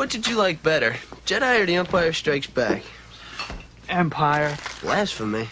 What did you like better, Jedi or The Empire Strikes Back? Empire. Blasphemy.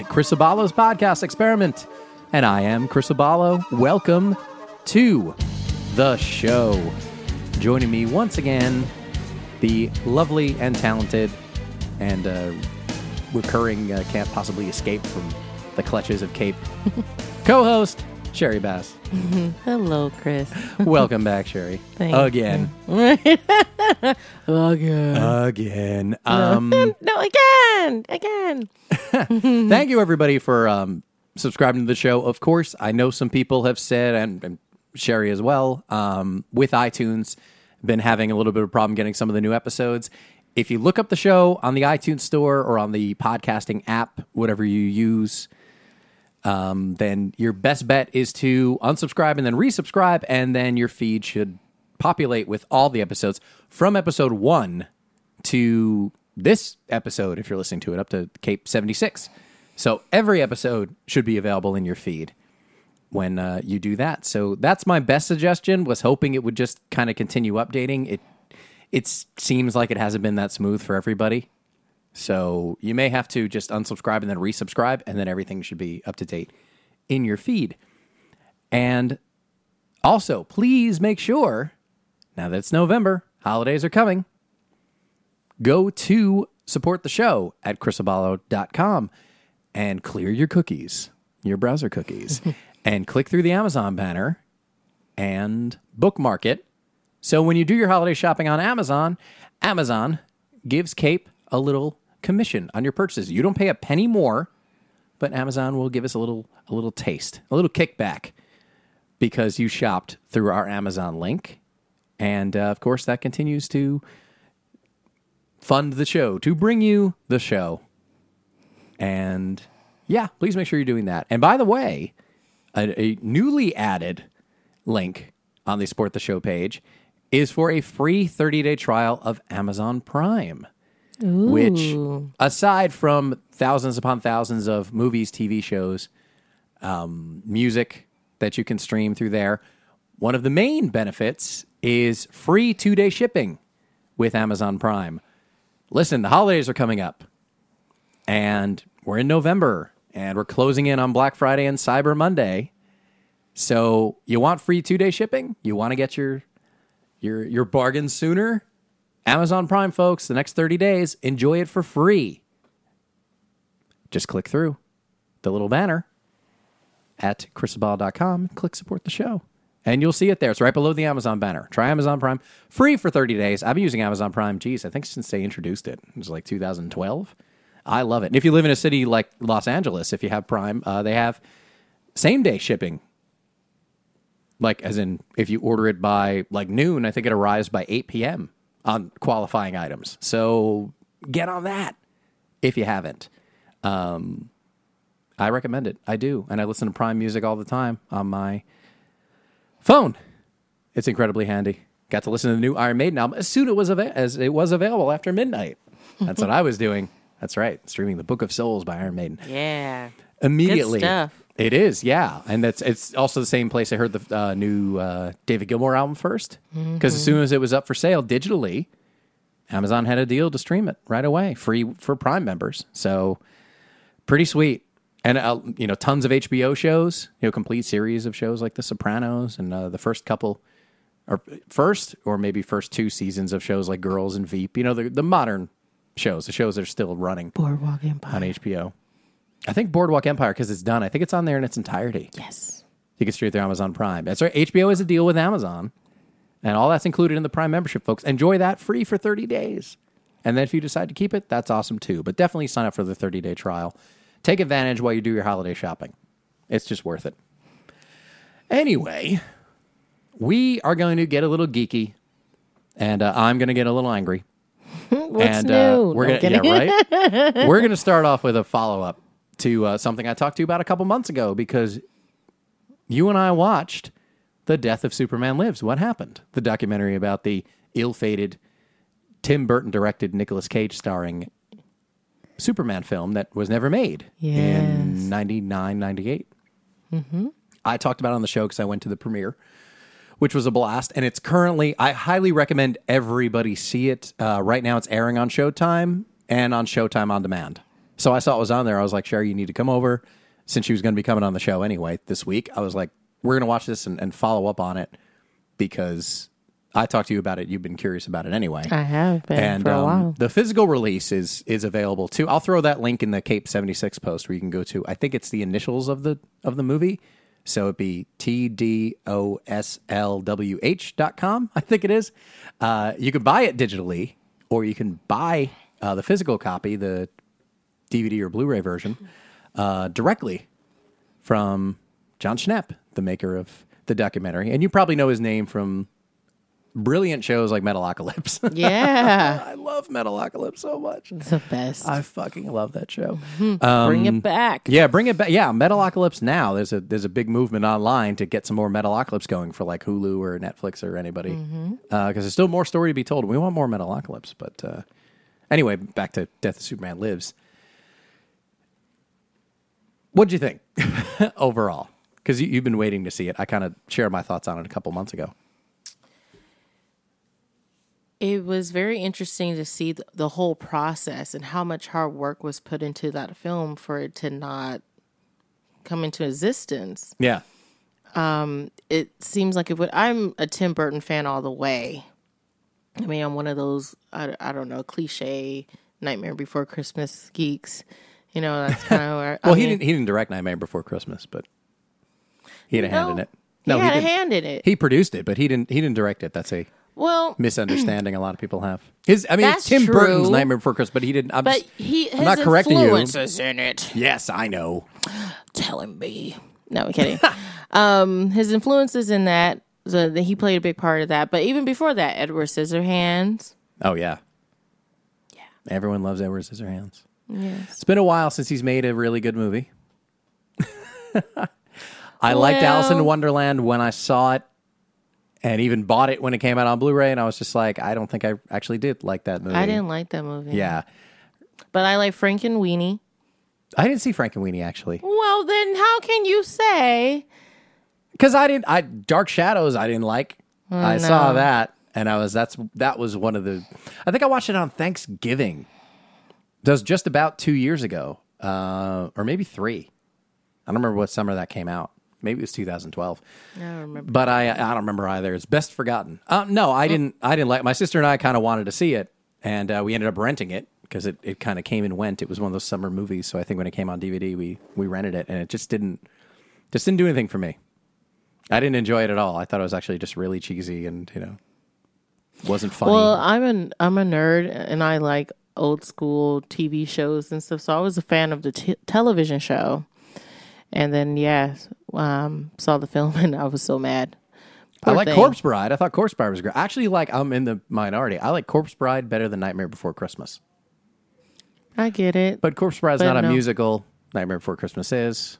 Is Chris Abalo's podcast experiment, and I am Chris Abalo. Welcome to the show. Joining me once again, the lovely and talented and uh, recurring uh, can't possibly escape from the clutches of Cape co-host Sherry Bass. Hello, Chris. Welcome back, Sherry. Thank again, Again. again. Um, no, again. Again. thank you everybody for um, subscribing to the show. Of course, I know some people have said, and, and Sherry as well, um, with iTunes, been having a little bit of a problem getting some of the new episodes. If you look up the show on the iTunes store or on the podcasting app, whatever you use, um, then your best bet is to unsubscribe and then resubscribe, and then your feed should populate with all the episodes from episode one to this episode, if you're listening to it, up to Cape 76. So every episode should be available in your feed when uh, you do that. So that's my best suggestion. Was hoping it would just kind of continue updating. It it seems like it hasn't been that smooth for everybody. So you may have to just unsubscribe and then resubscribe, and then everything should be up to date in your feed. And also, please make sure now that it's November, holidays are coming go to support the show at chrisabalo.com and clear your cookies, your browser cookies, and click through the Amazon banner and bookmark it. So when you do your holiday shopping on Amazon, Amazon gives Cape a little commission on your purchases. You don't pay a penny more, but Amazon will give us a little a little taste, a little kickback because you shopped through our Amazon link. And uh, of course, that continues to fund the show, to bring you the show. And yeah, please make sure you're doing that. And by the way, a, a newly added link on the Support the Show page is for a free 30 day trial of Amazon Prime. Which, aside from thousands upon thousands of movies, TV shows, um, music that you can stream through there, one of the main benefits is free two day shipping with Amazon Prime. Listen, the holidays are coming up, and we're in November, and we're closing in on Black Friday and Cyber Monday. So you want free two day shipping? You want to get your your your bargain sooner? Amazon Prime, folks, the next 30 days, enjoy it for free. Just click through the little banner at chrisabalo.com, click support the show. And you'll see it there. It's right below the Amazon banner. Try Amazon Prime free for 30 days. I've been using Amazon Prime, geez, I think since they introduced it. It was like 2012. I love it. And if you live in a city like Los Angeles, if you have Prime, uh, they have same day shipping. Like, as in, if you order it by like noon, I think it arrives by 8 p.m. on qualifying items. So get on that if you haven't. Um, I recommend it. I do. And I listen to Prime music all the time on my phone. It's incredibly handy. Got to listen to the new Iron Maiden album as soon as it was, ava- as it was available after midnight. That's what I was doing. That's right, streaming the Book of Souls by Iron Maiden Yeah. immediately. stuff. It is, yeah, and that's it's also the same place I heard the uh, new uh, David Gilmour album first because as soon as it was up for sale digitally, Amazon had a deal to stream it right away, free for Prime members. So pretty sweet, and uh, you know, tons of HBO shows, you know, complete series of shows like The Sopranos and uh, the first couple, or first or maybe first two seasons of shows like Girls and Veep. You know, the the modern shows, the shows that are still running Boardwalk Empire. on HBO. I think Boardwalk Empire because it's done. I think it's on there in its entirety. Yes. You can stream it through Amazon Prime. That's right. HBO is a deal with Amazon, And all that's included in the Prime membership, folks. Enjoy that free for 30 days. And then if you decide to keep it, that's awesome too. But definitely sign up for the 30 day trial. Take advantage while you do your holiday shopping. It's just worth it. Anyway, we are going to get a little geeky, and uh, I'm going to get a little angry. What's and new? Uh, we're gonna, yeah, right. we're gonna start off with a follow up to uh, something I talked to you about a couple months ago because you and I watched the Death of Superman Lives. What happened? The documentary about the ill-fated Tim Burton directed Nicolas Cage starring Superman film that was never made Yes. in 99, 98. I talked about it on the show because I went to the premiere, which was a blast. And it's currently, I highly recommend everybody see it. Uh, right now, it's airing on Showtime and on Showtime on demand. So I saw it was on there. I was like, Sherry, you need to come over. Since she was going to be coming on the show anyway this week, I was like, we're going to watch this and, and follow up on it because I talked to you about it. You've been curious about it anyway I have been and for a um, while. the physical release is is available too. I'll throw that link in the Cape seventy six post where you can go to. I think it's the initials of the of the movie, so it'd be T D O S L W H dot com. I think it is. Uh, you can buy it digitally, or you can buy uh, the physical copy, the DVD or Blu Ray version, uh, directly from Jon Schnepp, the maker of the documentary, and you probably know his name from brilliant shows like Metalocalypse. Yeah, I love Metalocalypse so much. it's the best. I fucking love that show. Mm-hmm. Bring um, it back. Yeah, bring it back. Yeah, Metalocalypse now. There's a there's a big movement online to get some more Metalocalypse going for like Hulu or Netflix or anybody mm-hmm. uh, because there's still more story to be told. We want more Metalocalypse, but uh, anyway, back to Death of Superman Lives. What'd you think overall? Because you, you've been waiting to see it. I kind of shared my thoughts on it a couple months ago. It was very interesting to see the, the whole process and how much hard work was put into that film for it to not come into existence. Yeah, Um, It seems like it would. I'm a Tim Burton fan all the way. I mean, I'm one of those I, I don't know cliche Nightmare Before Christmas geeks. You know, that's kind of where. Well, I he didn't. He didn't direct Nightmare Before Christmas, but he had a hand in it. No. he had a hand in it. He produced it, but he didn't. He didn't direct it. That's a well, misunderstanding a lot of people have. His. I mean, That's it's Tim true. Burton's Nightmare Before Christmas, but he didn't. I'm, but just- he his I'm not correcting you. influences in it. Yes, I know. telling me. No, I'm kidding. um, his influences in that, so that he played a big part of that. But even before that, Edward Scissorhands. Oh yeah. Yeah. Everyone loves Edward Scissorhands. Yes. It's been a while since he's made a really good movie. I liked Alice in Well- Wonderland when I saw it, and even bought it when it came out on Blu-ray. And I was just like, I don't think I actually did like that movie. I didn't like that movie. Yeah, But I like Frank and Weenie. I didn't see Frankenweenie actually. Well, then how can you say? because I didn't. I Dark Shadows. I didn't like. Oh, I saw that, and I was that's that was one of the. I think I watched it on Thanksgiving. That was just about two years ago, uh, or maybe three. I don't remember what summer that came out. Maybe it was 2012. I don't remember. But I I don't remember either. It's best forgotten. Uh, no, I didn't. I didn't like. My sister and I kind of wanted to see it, and uh, we ended up renting it because it, it kind of came and went. It was one of those summer movies, so I think when it came on DVD, we we rented it, and it just didn't just didn't do anything for me. I didn't enjoy it at all. I thought it was actually just really cheesy and you know wasn't funny. Well, I'm an I'm a nerd and I like old school TV shows and stuff. So I was a fan of the t- television show, and then yeah, um, saw the film and I was so mad. I like thing. Corpse Bride. I thought Corpse Bride was great. Actually, like I'm in the minority. I like Corpse Bride better than Nightmare Before Christmas. I get it. But Corpse Bride is not a musical. Nightmare Before Christmas is.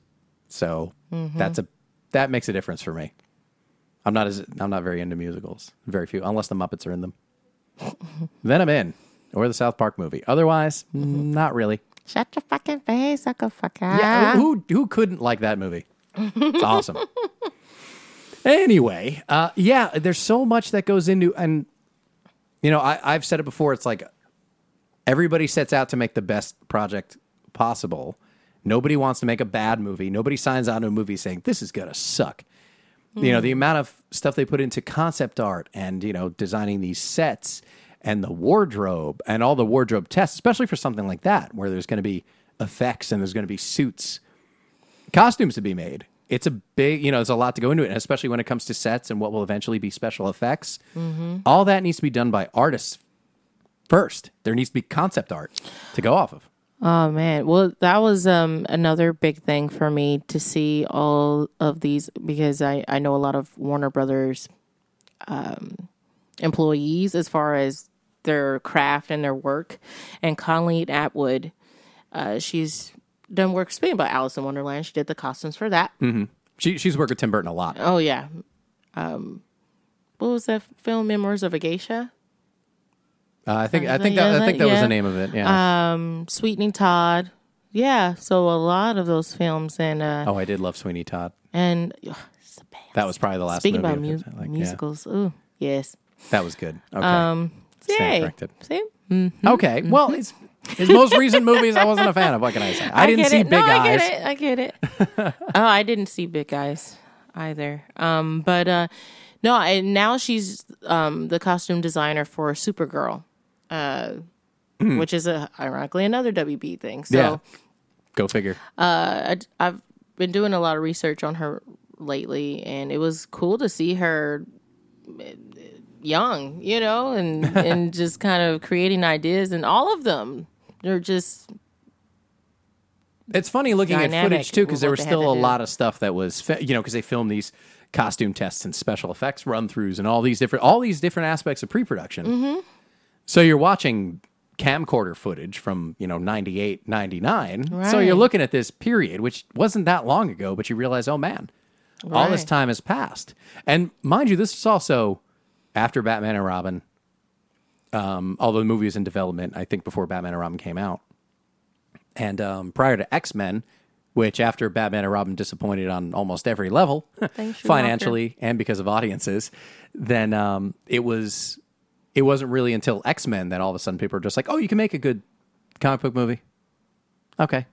So Mm-hmm. that's a that makes a difference for me. I'm not as I'm not very into musicals. Very few, unless the Muppets are in them. then I'm in, or the South Park movie. Otherwise, Mm-hmm. not really. Shut your fucking face, sucker fucker. Yeah, who who couldn't like that movie? It's awesome. anyway, uh, yeah, there's so much that goes into, and you know, I, I've said it before. It's like everybody sets out to make the best project possible. Nobody wants to make a bad movie. Nobody signs on to a movie saying this is gonna suck. You know, the amount of stuff they put into concept art and you know designing these sets and the wardrobe and all the wardrobe tests, especially for something like that, where there's going to be effects and there's going to be suits, costumes to be made. it's a big, you know, there's a lot to go into it, and especially when it comes to sets and what will eventually be special effects. All that needs to be done by artists first. There needs to be concept art to go off of. Oh man, well that was um another big thing for me to see all of these because I I know a lot of Warner Brothers um employees as far as their craft and their work and Colleen Atwood uh she's done work speaking about Alice in Wonderland she did the costumes for that She, she's worked with Tim Burton a lot. oh yeah um what was that film Memoirs of a Geisha Uh, I think I think that, I think that, that was the name of it. Yeah. um Sweeney Todd yeah so a lot of those films and uh oh, I did love Sweeney Todd. and ugh, it's a band. That was probably the last. Speaking about mu-. Like, yeah. musicals, ooh, yes. that was good. Okay. Um, Stand yay. corrected. See? Okay. Well, his his most recent movies, I wasn't a fan of. What can I say? I, didn't see it. Big no, Eyes. I get it. I get it. oh, I didn't see Big Eyes either. Um, but uh, no, and now she's um the costume designer for Supergirl, uh, which is a ironically another WB thing. So Hmm. Yeah. Go figure. I, I've been doing a lot of research on her lately, and it was cool to see her uh, young, you know, and and just kind of creating ideas, and all of them they're just It's funny looking at footage too, because there was still a do. lot of stuff that was, fi- you know, because they filmed these costume tests and special effects run throughs and all these different, all these different aspects of pre-production. Mm-hmm. So you're watching camcorder footage from you know 98 99 so you're looking at this period which wasn't that long ago but you realize oh man all this time has passed and mind you this is also after batman and robin um, although the movie was in development i think before batman and robin came out. And um, prior to x-men which after batman and robin disappointed on almost every level financially and because of audiences then um, it was it wasn't really until x-men that all of a sudden people were just like oh you can make a good comic book movie. Okay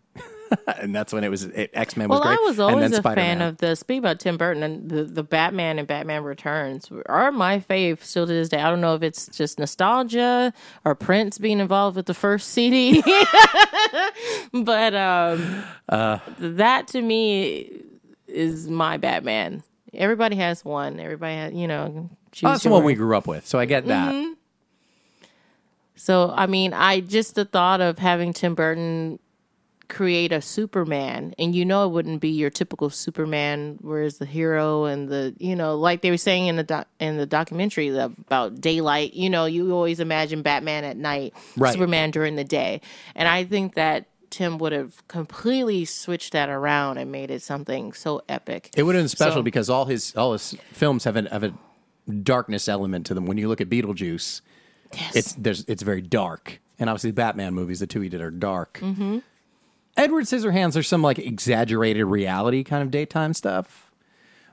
and that's when it was x-men was Well, great I was and always a fan Spider-Man. of the speak about Tim Burton and the, the Batman and Batman Returns are my fave still to this day. I don't know if it's just nostalgia or Prince being involved with the first CD, but um, Uh. that to me is my Batman. Everybody has one. Everybody has, you know. Choose Oh, that's the one we grew up with so i get that Mm-hmm. So, I mean, I just the thought of having Tim Burton create a Superman, and you know, it wouldn't be your typical Superman, whereas the hero and the, you know, like they were saying in the doc, in the documentary about daylight. You know, you always imagine Batman at night, Right. Superman during the day, and I think that Tim would have completely switched that around and made it something so epic. It would have been special So- because all his all his films have, an, have a darkness element to them. When you look at Beetlejuice, Yes. it's there's it's very dark, and obviously the Batman movies, the two he did, are dark. Mm-hmm. Edward Scissorhands, there's some like exaggerated reality kind of daytime stuff,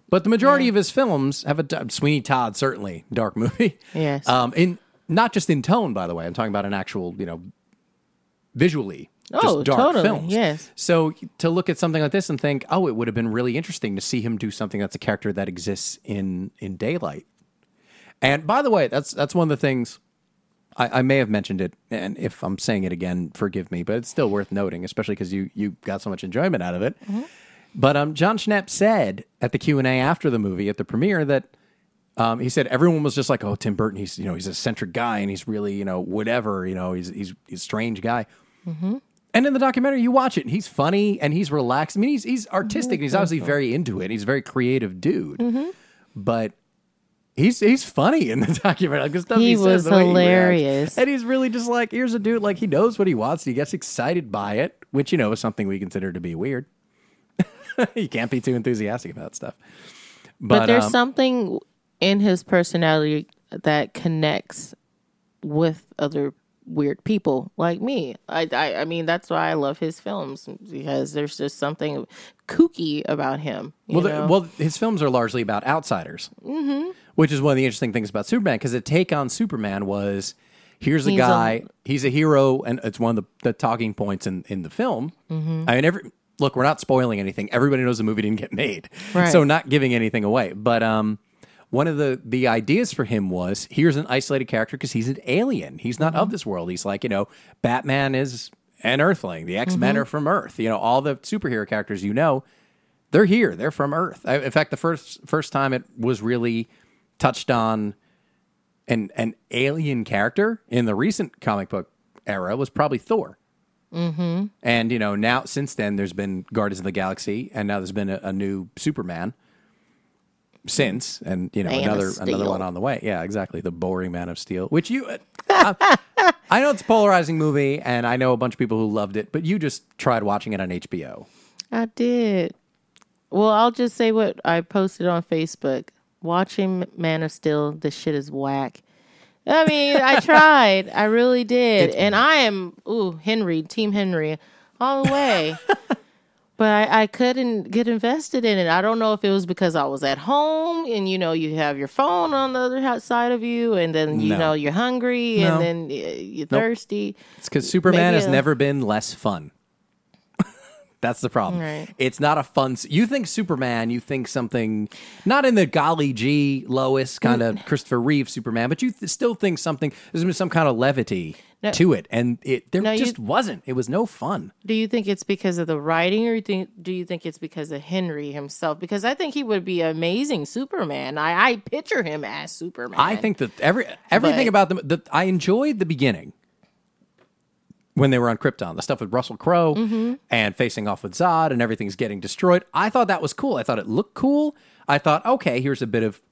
but the majority of his films have a Sweeney Todd certainly dark movie. Yes. um, in not just in tone, by the way. I'm talking about an actual you know visually. Oh, just dark totally, films. yes. So to look at something like this and think, oh, it would have been really interesting to see him do something that's a character that exists in in daylight. And by the way, that's that's one of the things I, I may have mentioned it, and if I'm saying it again, forgive me, but it's still worth noting, especially because you you got so much enjoyment out of it. But um, Jon Schnepp said at the Q and A after the movie at the premiere that um, he said everyone was just like, "Oh, Tim Burton, he's you know he's a eccentric guy, and he's really you know whatever, you know he's he's, he's a strange guy." And in the documentary, you watch it, and he's funny and he's relaxed. I mean, he's he's artistic, and he's obviously very into it. He's a very creative dude, but he's he's funny in the documentary. Like the stuff he, He was the way he hilarious. and he's really just like, here's a dude like he knows what he wants. He gets excited by it, which you know is something we consider to be weird. you can't be too enthusiastic about stuff. But, but there's um, something in his personality that connects with other weird people like me. I, I, I mean, that's why I love his films because there's just something kooky about him. Well, the, well, his films are largely about outsiders, mm-hmm. which is one of the interesting things about Superman. Because the take on Superman was, here's a He's a- guy, he's a hero, and it's one of the, the talking points in, in the film. Mm-hmm. I mean, every look, we're not spoiling anything. Everybody knows the movie didn't get made, Right. so not giving anything away. But um, one of the the ideas for him was, here's an isolated character because he's an alien. He's not Mm-hmm. of this world. He's like, you know, Batman is an Earthling. The X Men Mm-hmm. are from Earth. You know, all the superhero characters you know they're here. They're from Earth. I, in fact, the first first time it was really touched on an an alien character in the recent comic book era was probably Thor. Mm-hmm. And you know now since then there's been Guardians of the Galaxy, and now there's been a, a new Superman since, and you know Man another another one on the way. Yeah, exactly. The boring Man of Steel, which you. Uh, I know it's a polarizing movie, and I know a bunch of people who loved it, but you just tried watching it on HBO. I did. Well, I'll just say what I posted on Facebook. Watching Man of Steel, this shit is whack. I mean, I tried. I really did. and I am, ooh, Henry, Team Henry, all the way. but I, I couldn't get invested in it. I don't know if it was because I was at home and, you know, you have your phone on the other side of you and then, you No. know, you're hungry No. and then uh, you're thirsty. It's because Superman Maybe has never been less fun. That's the problem. Right. It's not a fun. You think Superman, you think something, not in the golly gee Lois kind of Christopher Reeve Superman, but you th- still think something. There's been some kind of levity No. to it, and it there No, you- just wasn't. It was no fun. Do you think it's because of the writing, or you think do you think it's because of Henry himself? Because I think he would be amazing Superman. I, I picture him as Superman. I think that every everything But- about them. The, I enjoyed the beginning when they were on Krypton. The stuff with Russell Crowe Mm-hmm. and facing off with Zod and everything's getting destroyed. I thought that was cool. I thought it looked cool. I thought, okay, here's a bit of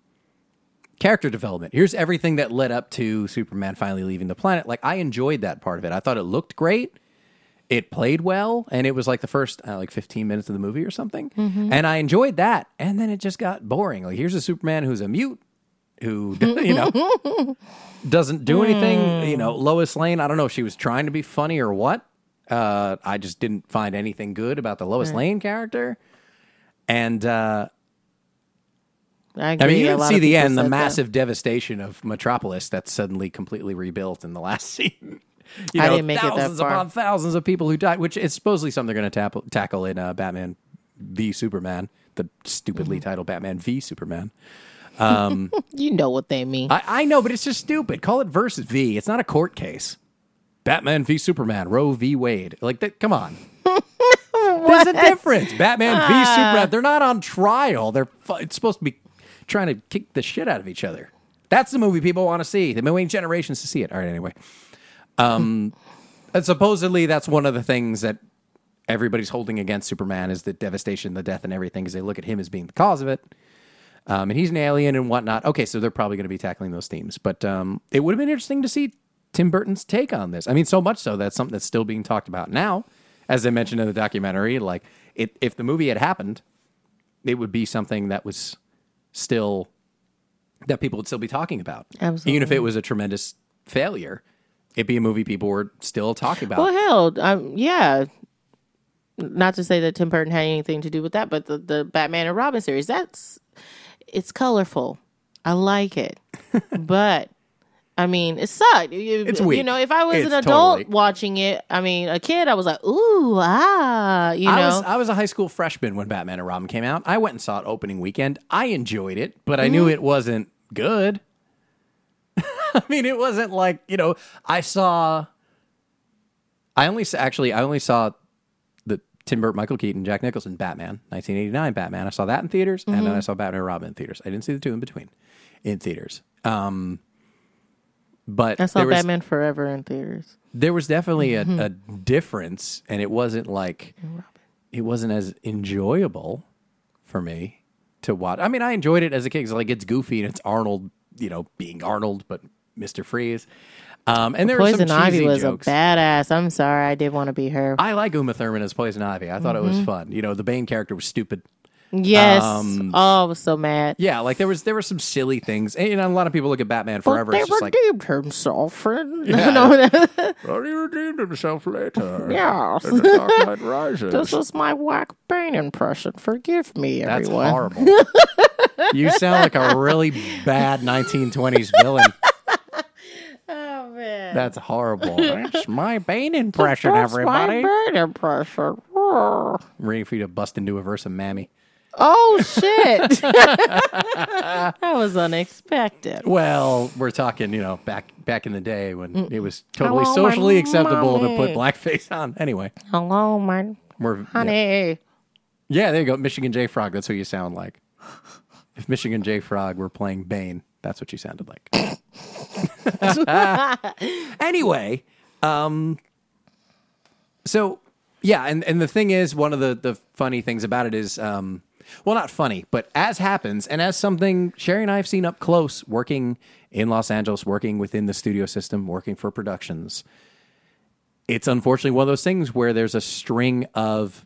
character development. Here's everything that led up to Superman finally leaving the planet. Like I enjoyed that part of it. I thought it looked great. It played well, and it was like the first uh, like 15 minutes of the movie or something, Mm-hmm. and I enjoyed that. And then it just got boring. Like here's a Superman who's a mute, who you know doesn't do anything. You know, Lois Lane. I don't know if she was trying to be funny or what. Uh, I just didn't find anything good about the Lois Lane character. And uh, I, I mean, you didn't see the end, the said that. massive devastation of Metropolis that's suddenly completely rebuilt in the last scene. You I know, didn't make it that thousands far. upon thousands of people who died, which is supposedly something they're going to tackle, tackle in uh, Batman v Superman, the stupidly Mm-hmm. titled Batman v Superman. You know what they mean. I, I know, but it's just stupid. Call it versus V. It's not a court case. Batman v Superman, Roe v Wade. Like that. Come on. There's a difference. Batman Ah. v Superman. They're not on trial. They're fu- it's supposed to be trying to kick the shit out of each other. That's the movie people want to see. They've been waiting generations to see it. All right. Anyway, um, and supposedly that's one of the things that everybody's holding against Superman is the devastation, the death, and everything, because they look at him as being the cause of it. Um, and he's an alien and whatnot. Okay, so they're probably going to be tackling those themes. But um, it would have been interesting to see Tim Burton's take on this. I mean, so much so that's something that's still being talked about now. As I mentioned in the documentary, like it, if the movie had happened, it would be something that was still that people would still be talking about. Absolutely. Even if it was a tremendous failure, it'd be a movie people were still talking about. well, hell, um, yeah. Not to say that Tim Burton had anything to do with that, but the, the Batman and Robin series, that's it's colorful. I like it, but I mean, it sucked. You, It's You weak. know, if I was It's an adult totally- watching it, I mean, a kid, I was like, ooh, ah, you know. I was I was a high school freshman when Batman and Robin came out. I went and saw it opening weekend. I enjoyed it, but I Mm-hmm. knew it wasn't good. I mean, it wasn't like you know. I saw. I only actually I only saw the Tim Burton, Michael Keaton, Jack Nicholson Batman, 1989 Batman. I saw that in theaters, and Mm-hmm. then I saw Batman and Robin in theaters. I didn't see the two in between in theaters. Um, but I saw was, Batman Forever in theaters. there was definitely a, Mm-hmm. a difference, and it wasn't like it wasn't as enjoyable for me to watch. I mean, I enjoyed it as a kid because like it's goofy and it's Arnold, you know, being Arnold, but Mister Freeze. Um, and there were Poison some cheesy Ivy was jokes. a badass. I'm sorry, I did want to be her. I like Uma Thurman as Poison Ivy. I thought it Mm-hmm. was fun. You know, the Bane character was stupid. Yes. um, oh, I was so mad. Yeah, like there was there were some silly things, and you know, a lot of people look at Batman Forever. But It's they like redeemed himself. And, Yeah. no, well, he redeemed himself later. Yes. in the Dark Knight Rises. this is my whack Bane impression. Forgive me, That's everyone. horrible. you sound like a really bad 1920s villain. Oh man. That's horrible. That's my Bane impression, That's everybody. my Bane impression. Oh, Ready for you to bust into a verse of Mammy. Oh, shit. that was unexpected. Well, we're talking, you know, back back in the day when it was totally Hello, socially my acceptable to mommy. put blackface on. Anyway, Hello, my we're yeah. honey. Yeah, there you go. Michigan J Frog. That's who you sound like. If Michigan J Frog were playing Bane, that's what you sounded like. anyway, um, so yeah, and, and the thing is, one of the, the funny things about it is, um, well, not funny, but as happens, and as something Sherry and I have seen up close, working in Los Angeles, working within the studio system, working for productions, it's unfortunately one of those things where there's a string of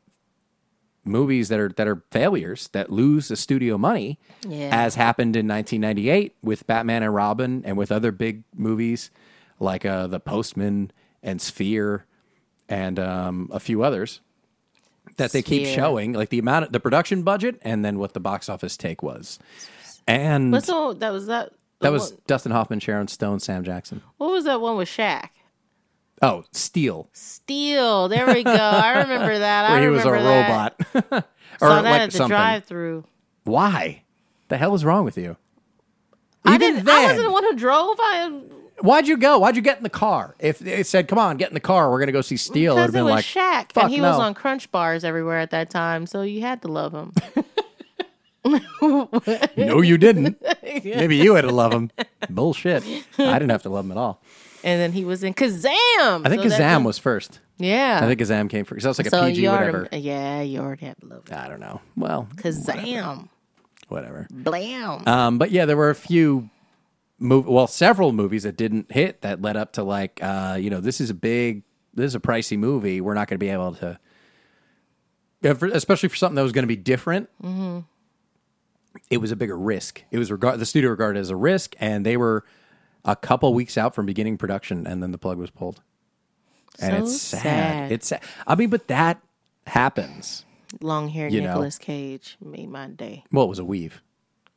movies that are that are failures that lose the studio money, Yeah. as happened in 1998 with Batman and Robin, and with other big movies like uh, The Postman and Sphere, and um, a few others that they keep Sphere. showing, like the amount, of, the production budget, and then what the box office take was. And What's the that was that? that was one- Dustin Hoffman, Sharon Stone, Sam Jackson. what was that one with Shaq? Oh, Steel, Steel. There we go. I remember that. I where he was a remember that. robot, or Saw that like at the something. drive-through. Why? The hell is wrong with you? I Even didn't. I then- wasn't the one who drove. I Why'd you go? Why'd you get in the car? If they said, "Come on, get in the car, we're gonna go see Steel," because it been was like, Shaq, "Fuck and he no." was on Crunch bars everywhere at that time, so you had to love him. No, you didn't. Maybe you had to love him. Bullshit. I didn't have to love him at all. and then he was in Kazam. I think so Kazam was first. yeah. I think Kazam came first. That was like so a PG you whatever. already, yeah, you already had to love him. I don't know. Well, Kazam, whatever. blam. Um, but yeah, there were a few, mov- well, several movies that didn't hit that led up to like, uh, you know, this is a big, this is a pricey movie. We're not going to be able to, especially for something that was going to be different. Mm-hmm. It was a bigger risk. It was regard the studio regarded as a risk, and they were a couple weeks out from beginning production, and then the plug was pulled. And So it's sad. sad. It's sad. I mean, but that happens. Long know. Nicolas Cage made my day. Well, it was a weave.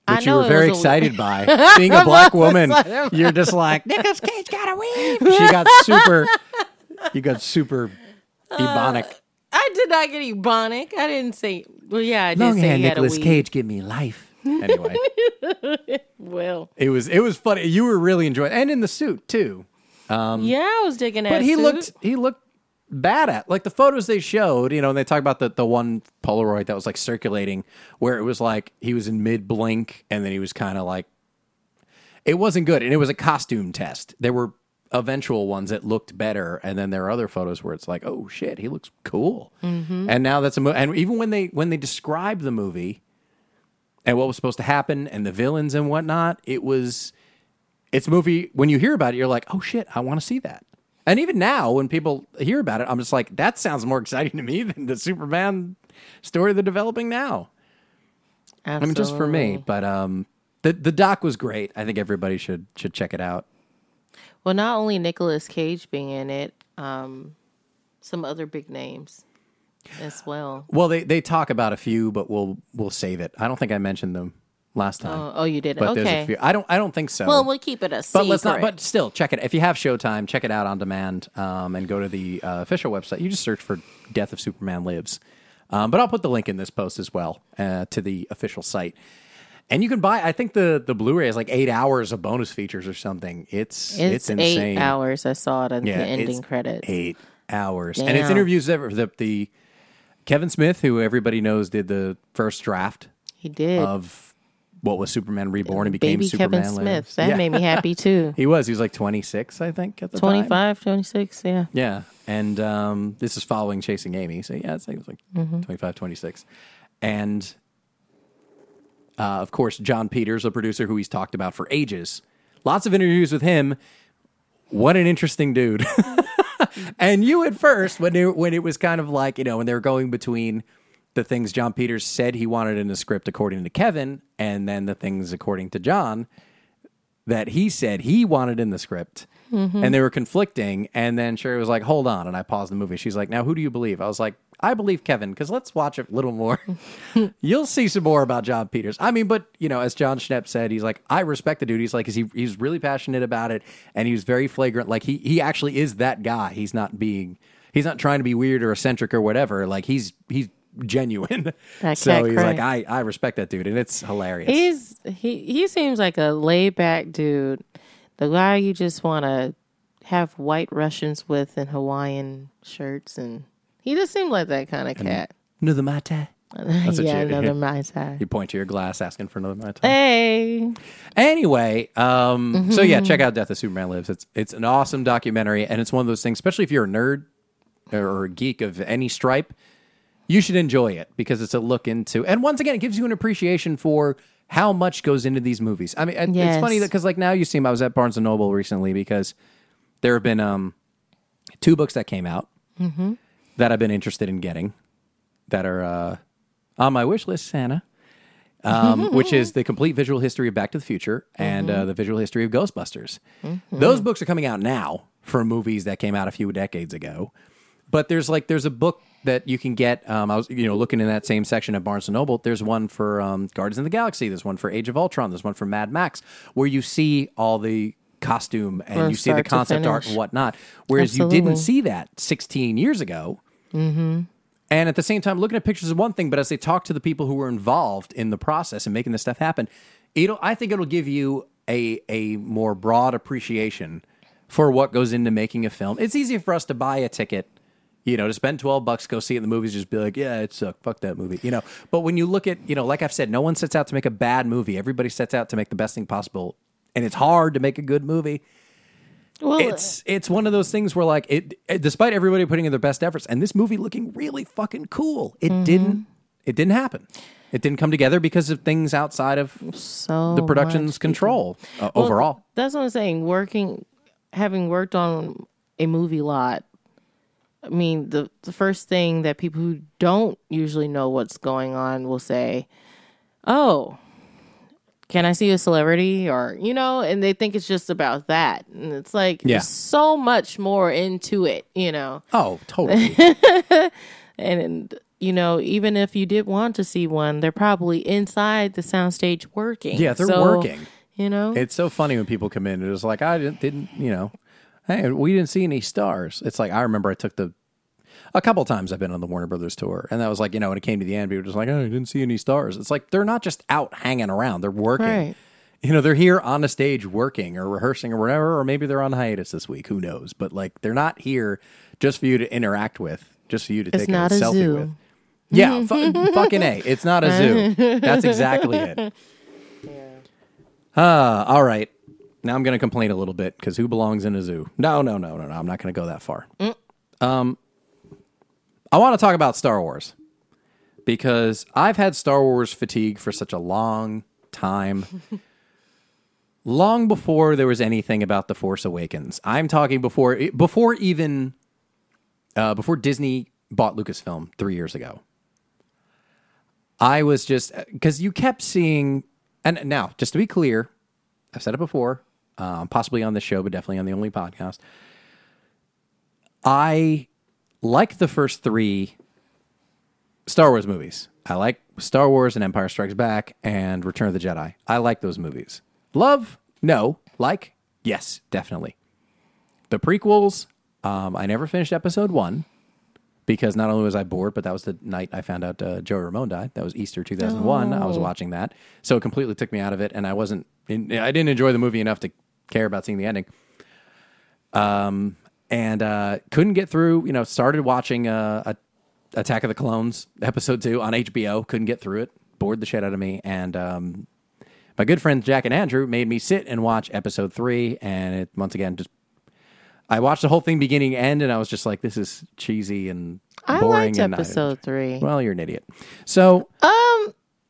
I Which you were very excited by. Seeing a black woman, you're just like, Nicholas Cage got a weave. She got super, you got super ebonic. I did not get ebonic. I didn't say. Well, yeah, I did say he had a weed. give me life. Anyway, Well, it was it was funny. You were really enjoying, and in the suit too. yeah, I was digging that. Um, But he suit. looked he looked bad at like the photos they showed. You know, and they talk about the the one Polaroid that was like circulating where it was like he was in mid blink, and then he was kind of like it wasn't good, and it was a costume test. There were eventual ones that looked better, and then there are other photos where it's like, oh shit, he looks cool. Mm-hmm. And now that's a movie. and even when they when they describe the movie and what was supposed to happen and the villains and whatnot, it was it's a movie when you hear about it, you're like, oh shit, I want to see that. And even now, when people hear about it, I'm just like, that sounds more exciting to me than the Superman story they're developing now. I mean, just for me. But um, the the doc was great. I think everybody should should check it out. Well, not only Nicolas Cage being in it, um, some other big names as well. Well, they they talk about a few, but we'll we'll save it. I don't think I mentioned them last time. Oh, oh you did. but there's a okay. few. I don't I don't think so. Well, we'll keep it a secret. But let's not. But still, check it. If you have Showtime, check it out on demand, um, and go to the uh, official website. You just search for "Death of Superman Lives." Um, but I'll put the link in this post as well uh, to the official site, and you can buy. I think the the Blu-ray is like eight hours of bonus features or something. It's it's, it's, insane. eight hours. I saw it in Yeah, the ending it's credits. Eight hours, and it's Damn. interviews. Ever the, the Kevin Smith, who everybody knows did the first draft He did. of what was Superman Reborn and became Baby Superman Kevin Lives. Smith. That Yeah. made me happy too. He was. He was like 26, I think, at the time. 25, 26, yeah. Yeah. And um, this is following Chasing Amy. So, yeah, it's like, it was like 25, 26. And, uh, of course, Jon Peters, a producer who he's talked about for ages. Lots of interviews with him. What an interesting dude. and you at first, when, they, when it was kind of like, you know, when they were going between the things Jon Peters said he wanted in the script according to Kevin and then the things according to John, that he said he wanted in the script. Mm-hmm. And they were conflicting and then Sherry was like hold on and I paused the movie. She's like now who do you believe? I was like I believe Kevin because let's watch it a little more. You'll see some more about Jon Peters. I mean but you know as Jon Schnepp said he's like I respect the dude. He's like he, he's really passionate about it and he was very flagrant. Like he he actually is that guy. He's not being he's not trying to be weird or eccentric or whatever. Like he's he's genuine That so he's cray. like I I respect that dude and it's hilarious He's he he seems like a laid back dude. The guy you just want to have white Russians with and Hawaiian shirts and he just seemed like that kind of cat. Another mate That's what yeah, you- another Mai Tai. You point to your glass asking for another Mai Tai. Hey, Anyway, um, so yeah, check out Death of Superman Lives. It's it's an awesome documentary, and it's one of those things, especially if you're a nerd or a geek of any stripe, you should enjoy it because it's a look into. And once again, it gives you an appreciation for how much goes into these movies. I mean, it- it's funny that because like now you see, I was at Barnes and Noble recently because there have been um, two books that came out Mm-hmm. that I've been interested in getting that are uh, on my wish list, Santa um, which is the complete visual history of Back to the Future and uh, the visual history of Ghostbusters. Those books are coming out now for movies that came out a few decades ago. But there's like there's a book that you can get. Um, I was you know looking in that same section at Barnes and Noble. There's one for um, Guardians of the Galaxy. There's one for Age of Ultron. There's one for Mad Max, where you see all the costume and From you see the concept art and whatnot. Whereas you didn't see that 16 years ago. And at the same time, looking at pictures is one thing, but as they talk to the people who were involved in the process and making this stuff happen, it'll I think it'll give you a a more broad appreciation for what goes into making a film. It's easy for us to buy a ticket, you know, to spend twelve bucks, go see it in the movies, just be like, yeah, it sucked, fuck that movie, you know. But when you look at, you know, like I've said, no one sets out to make a bad movie. Everybody sets out to make the best thing possible, and it's hard to make a good movie well, it's it's one of those things where like it, it- despite everybody putting in their best efforts and this movie looking really fucking cool it Mm-hmm. didn't it didn't happen it didn't come together because of things outside of so the production's control uh, Well, overall That's what I'm saying. Working, having worked on a movie lot, I mean, the the first thing that people who don't usually know what's going on will say, "Oh, can I see a celebrity?" Or you know, and they think it's just about that, and it's like Yeah. there's so much more into it, you know. oh totally And you know, even if you did want to see one, they're probably inside the soundstage working. yeah they're So, working You know, it's so funny when people come in and it's like i didn't, didn't you know hey we didn't see any stars it's like i remember i took the a couple times I've been on the Warner Brothers tour, and that was like, you know, when it came to the end, people were just like, oh, I didn't see any stars. It's like they're not just out hanging around; they're working. Right. You know, they're here on a stage working or rehearsing or whatever, or maybe they're on hiatus this week. Who knows? But like, they're not here just for you to interact with, just for you to It's take not a a selfie zoo. with. Yeah, fu- fucking a. It's not a zoo. That's exactly it. Uh, all right. Now I'm going to complain a little bit because who belongs in a zoo? No, no, no, no, no. I'm not going to go that far. Um, I want to talk about Star Wars because I've had Star Wars fatigue for such a long time. long before there was anything about the Force Awakens. I'm talking before before even uh, before Disney bought Lucasfilm three years ago. I was just because you kept seeing, and now just to be clear, I've said it before, um, possibly on the show, but definitely on the only podcast. I like the first three Star Wars movies. I like Star Wars and Empire Strikes Back and Return of the Jedi. I like those movies. Love? No. Like? Yes, definitely. The prequels, um, I never finished episode one because not only was I bored, but that was the night I found out uh, Joey Ramone died. That was Easter 2001. I was watching that. So it completely took me out of it, and I wasn't, in, I didn't enjoy the movie enough to care about seeing the ending. Um, and uh, couldn't get through, you know, started watching uh, a Attack of the Clones episode two on HBO, couldn't get through it, bored the shit out of me. And um, my good friends Jack and Andrew made me sit and watch episode three, and it once again just I watched the whole thing beginning end, and I was just like, "This is cheesy and I boring." liked and I- episode three. well, you're an idiot. So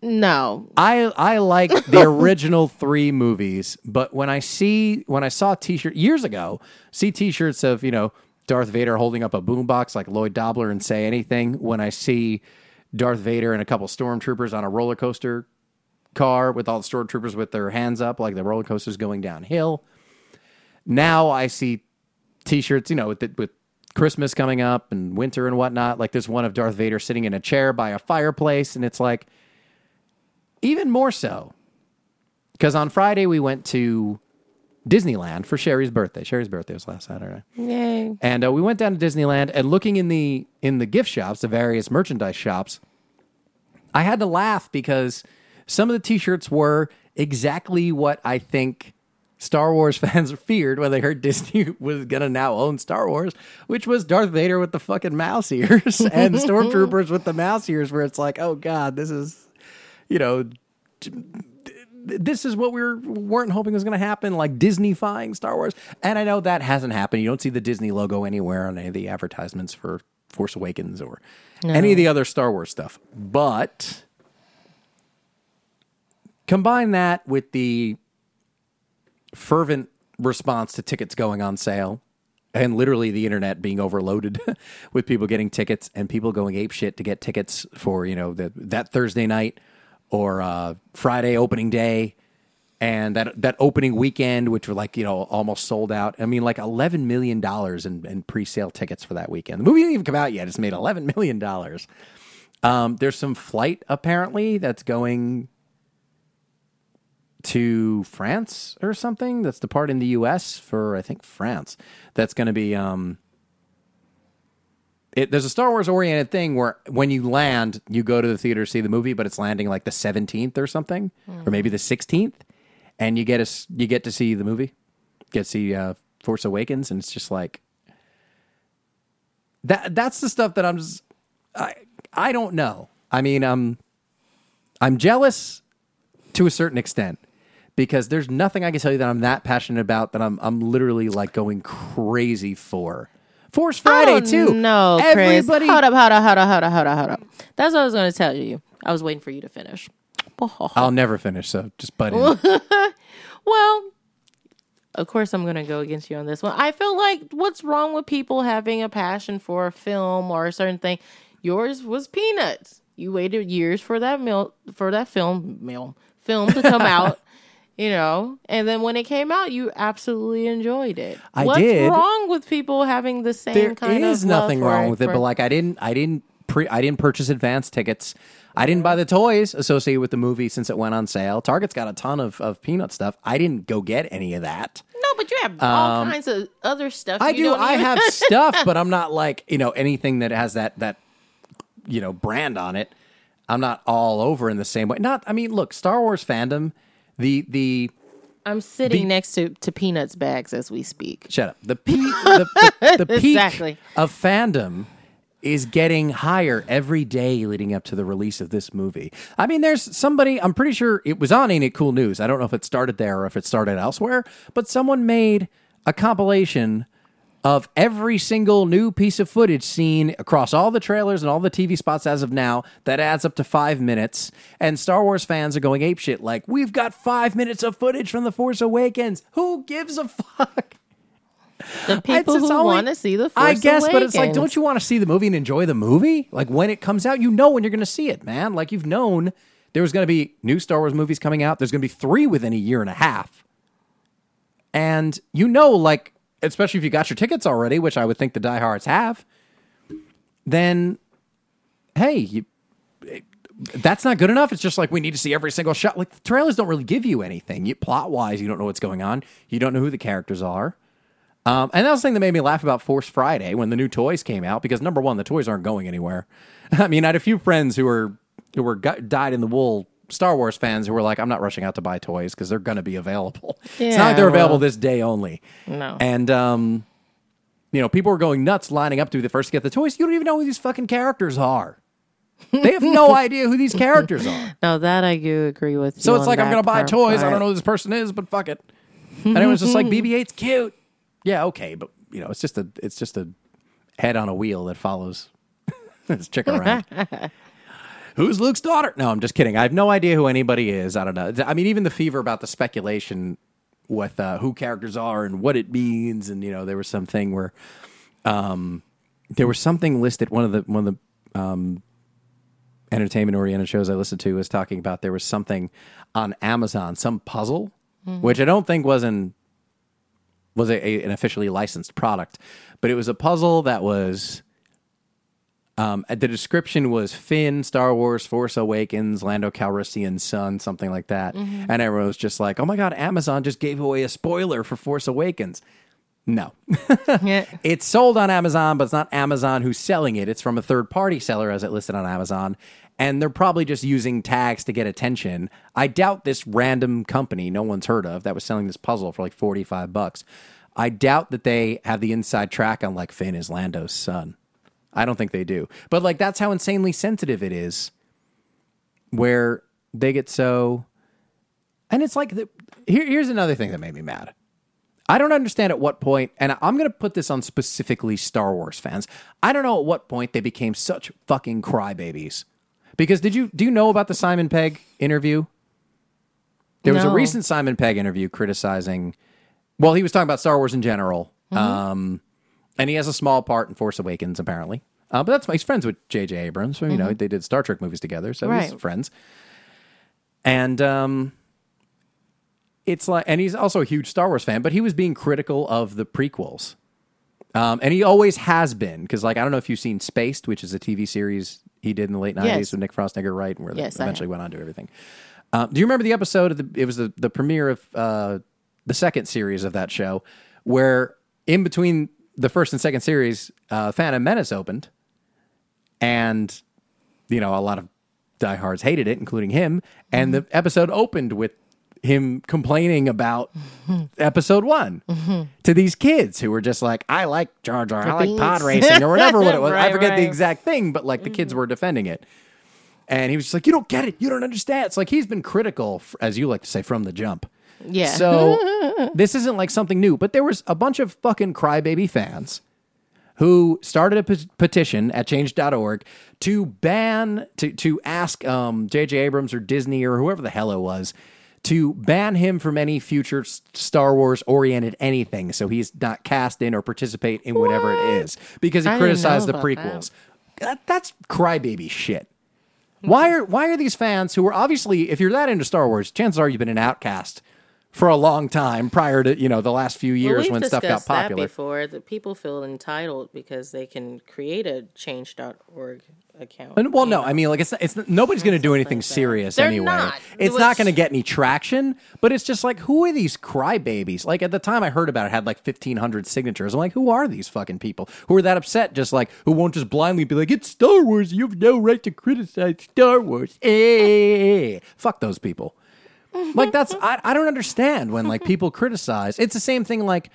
No, I I like the original three movies, but when I see when I saw T-shirt years ago, see T-shirts of you know Darth Vader holding up a boombox like Lloyd Dobler and say anything. When I see Darth Vader and a couple stormtroopers on a roller coaster car with all the stormtroopers with their hands up like the roller coaster's going downhill. Now I see T-shirts, you know, with the, with Christmas coming up and winter and whatnot. Like there's one of Darth Vader sitting in a chair by a fireplace, and it's like even more so because on Friday we went to Disneyland for Sherry's birthday. Sherry's birthday was last Saturday, yay! and uh, we went down to Disneyland and looking in the in the gift shops, the various merchandise shops. I had to laugh because some of the T-shirts were exactly what I think Star Wars fans feared when they heard Disney was gonna now own Star Wars, which was Darth Vader with the fucking mouse ears and stormtroopers with the mouse ears, where it's like, oh god, this is, you know, this is what we were, weren't hoping was going to happen, like Disneyfying Star Wars. And I know that hasn't happened. You don't see the Disney logo anywhere on any of the advertisements for Force Awakens or any of the other Star Wars stuff. But combine that with the fervent response to tickets going on sale and literally the internet being overloaded with people getting tickets and people going ape shit to get tickets for you know the, that Thursday night or uh, Friday opening day and that that opening weekend which were like you know almost sold out. I mean like 11 million dollars in, in pre-sale tickets for that weekend. The movie didn't even come out yet. It's made 11 million dollars. Um, there's some flight apparently that's going to France or something that's departing the U.S. for I think France. That's going to be um. It, there's a Star Wars oriented thing where when you land, you go to the theater to see the movie, but it's landing like the 17th or something, or maybe the 16th, and you get a you get to see the movie, get to see uh, Force Awakens, and it's just like that. That's the stuff that I'm just I I don't know. I mean, um, I'm jealous to a certain extent because there's nothing I can tell you that I'm that passionate about that I'm I'm literally like going crazy for. Force Friday oh, too. No, Chris. Hold up, hold up, hold up, hold up, hold up, hold up. That's what I was going to tell you. I was waiting for you to finish. I'll never finish, so just butt in. Well, of course, I'm going to go against you on this one. I feel like what's wrong with people having a passion for a film or a certain thing? Yours was Peanuts. You waited years for that meal for that film meal film to come out. You know, and then when it came out, you absolutely enjoyed it. I What's did. wrong with people having the same there kind is of nothing wrong it with it, but like I didn't, I didn't pre, I didn't purchase advance tickets. I didn't buy the toys associated with the movie since it went on sale. Target's got a ton of, of peanut stuff. I didn't go get any of that. no, but you have all kinds of other stuff. Um, I do. I even- have stuff, but I'm not like you know anything that has that that you know brand on it. I'm not all over in the same way. Not. I mean, look, Star Wars fandom. The the I'm sitting next to to Peanuts bags as we speak. shut up. The peak. the, the, the peak Exactly. of fandom is getting higher every day leading up to the release of this movie. I mean, there's somebody. I'm pretty sure it was on Ain't It Cool News. I don't know if it started there or if it started elsewhere, but someone made a compilation of every single new piece of footage seen across all the trailers and all the TV spots as of now that adds up to five minutes. And Star Wars fans are going apeshit like, we've got five minutes of footage from The Force Awakens. Who gives a fuck? The people It's who want to see the Force I guess, but it's like, don't you want to see the movie and enjoy the movie? Like when it comes out, you know when you're going to see it, man. Like you've known there was going to be new Star Wars movies coming out. There's going to be three within a year and a half, and you know, like especially if you got your tickets already, which I would think the diehards have. Then, hey, you, that's not good enough. It's just like we need to see every single shot. Like the trailers don't really give you anything. You plot wise, you don't know what's going on. You don't know who the characters are. Um, and that was the thing that made me laugh about Force Friday when the new toys came out because number one, the toys aren't going anywhere. I mean, I had a few friends who were who were gu- dyed in the wool Star Wars fans who were like, "I'm not rushing out to buy toys because they're going to be available. it's not like they're available this day only." No. And um, you know, people were going nuts lining up to be the first to get the toys. You don't even know who these fucking characters are. They have no idea who these characters are. No, that I do agree with. So it's like I'm gonna buy part, toys. I don't know who this person is, but fuck it. And everyone's just like BB-8's cute. Yeah, okay, but you know, it's just a it's just a head on a wheel that follows this chick around. Who's Luke's daughter? No, I'm just kidding. I have no idea who anybody is. I don't know. I mean, even the fever about the speculation with uh, who characters are and what it means, and you know, there was something where um, there was something listed. One of the one of the um, entertainment oriented shows I listened to was talking about there was something on Amazon, some puzzle, which I don't think was an was a, a- an officially licensed product, but it was a puzzle that was. Um, the description was Finn, Star Wars, Force Awakens, Lando Calrissian's son, something like that. And everyone was just like, "Oh my god, Amazon just gave away a spoiler for Force Awakens." No. Yeah. It's sold on Amazon, but it's not Amazon who's selling it. It's from a third party seller as it listed on Amazon. And they're probably just using tags to get attention. I doubt this random company no one's heard of that was selling this puzzle for like 45 bucks. I doubt that they have the inside track on like Finn is Lando's son. I don't think they do. But like that's how insanely sensitive it is where they get so and it's like the, here, here's another thing that made me mad. I don't understand at what point, and I'm going to put this on specifically Star Wars fans. I don't know at what point they became such fucking crybabies. Because did you do you know about the Simon Pegg interview? There was a recent Simon Pegg interview criticizing. Well, he was talking about Star Wars in general, um, and he has a small part in Force Awakens, apparently. Uh, but that's my, he's friends with J.J. Abrams. So, you know, they did Star Trek movies together, so he's friends. And um, it's like, and he's also a huge Star Wars fan, but he was being critical of the prequels. Um, and he always has been because, like, I don't know if you've seen Spaced, which is a TV series he did in the late '90s Yes. with Nick Frost, Edgar Wright, and where Yes, they eventually went on to everything. Uh, do you remember the episode of the? It was the, the premiere of uh, the second series of that show, where in between the first and second series, uh, Phantom Menace opened, and you know a lot of diehards hated it, including him. And the mm-hmm. episode opened with him complaining about episode one mm-hmm. to these kids who were just like, "I like Jar Jar, I like pod racing, or whatever what it was. I Right, forget the exact thing, but like the kids mm-hmm. were defending it." And he was just like, "You don't get it. You don't understand." It's like he's been critical, as you like to say, from the jump. Yeah. So this isn't like something new, but there was a bunch of fucking crybaby fans who started a pe- petition at change.org to ban to to ask um JJ Abrams or Disney or whoever the hell it was to ban him from any future Star Wars oriented anything so he's not cast in or participate in whatever it is because he I criticized the prequels. That, that's crybaby shit. Why are why are these fans who are obviously if you're that into Star Wars, chances are you've been an outcast for a long time prior to you know the last few years we've when stuff got discussed that popular. before. That people feel entitled because they can create a change.org account. And, well, no, I mean, like it's it's nobody's going to do anything like serious They're anyway. not. It's Which- not going to get any traction. But it's just like, who are these crybabies? Like at the time I heard about it, it had like fifteen hundred signatures. I'm like, who are these fucking people who are that upset? Just like who won't just blindly be like, it's Star Wars. You have no right to criticize Star Wars. Eh. eh, eh, eh. Fuck those people. Like that's I, I don't understand when like people criticize. It's the same thing like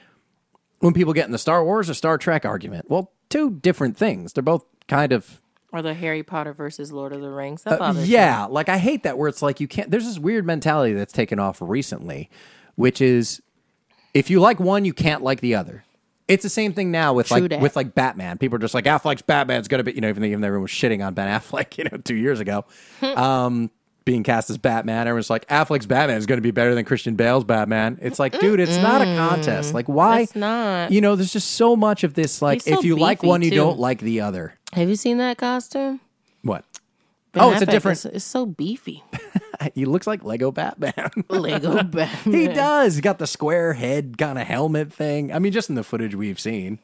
when people get in the Star Wars or Star Trek argument. Well, two different things. They're both kind of or the Harry Potter versus Lord of the Rings. That. Uh, yeah, like I hate that where it's like you can't. There's this weird mentality that's taken off recently, which is if you like one, you can't like the other. It's the same thing now with True like that. with like Batman. People are just like Affleck's Batman's gonna be you know even though even everyone was shitting on Ben Affleck you know two years ago, um, being cast as Batman. Everyone's like Affleck's Batman is gonna be better than Christian Bale's Batman. It's like dude, it's not a contest. Like why? It's not. You know, there's just so much of this. Like He's so if you like beefy, one, you too. don't like the other. Have you seen that costume? What? Ben Oh, it's a Affleck different- is- It's so beefy. He looks like Lego Batman. Lego Batman. He does. He got the square head kind of helmet thing. I mean, just in the footage we've seen.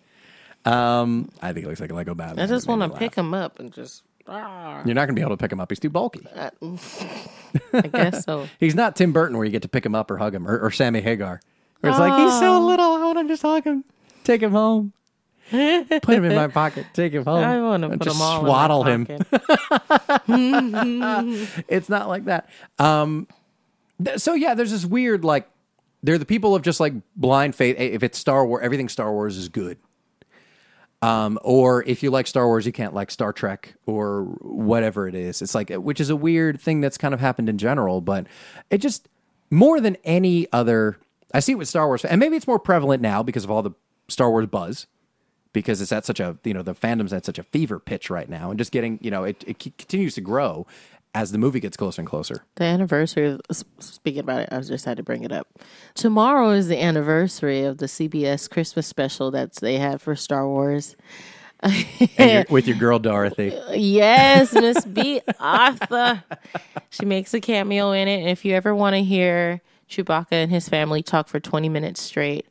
Um, I think it looks like a Lego Batman. I just want to pick him up and just. Ah, You're not going to be able to pick him up. He's too bulky. I guess so. He's not Tim Burton where you get to pick him up or hug him, or, or Sammy Hagar. Where it's like he's so little. I want to just hug him, take him home, put him in my pocket, take him home. I want to put just them all swaddle in him. my pocket. it's not like that. Um, th- so yeah, there's this weird like they're the people of just like blind faith. If it's Star Wars, everything Star Wars is good. Um, or if you like Star Wars, you can't like Star Trek or whatever it is. It's like which is a weird thing that's kind of happened in general, but it just more than any other. I see it with Star Wars, and maybe it's more prevalent now because of all the Star Wars buzz because it's at such a you know the fandom's at such a fever pitch right now and just getting you know it, it continues to grow as the movie gets closer and closer The anniversary of speaking about it, I just had to bring it up. Tomorrow is the anniversary of the CBS Christmas special that they had for Star Wars. and with your girl dorothy Yes, Miss Bea Arthur. She makes a cameo in it. And if you ever want to hear Chewbacca and his family talk for 20 minutes straight,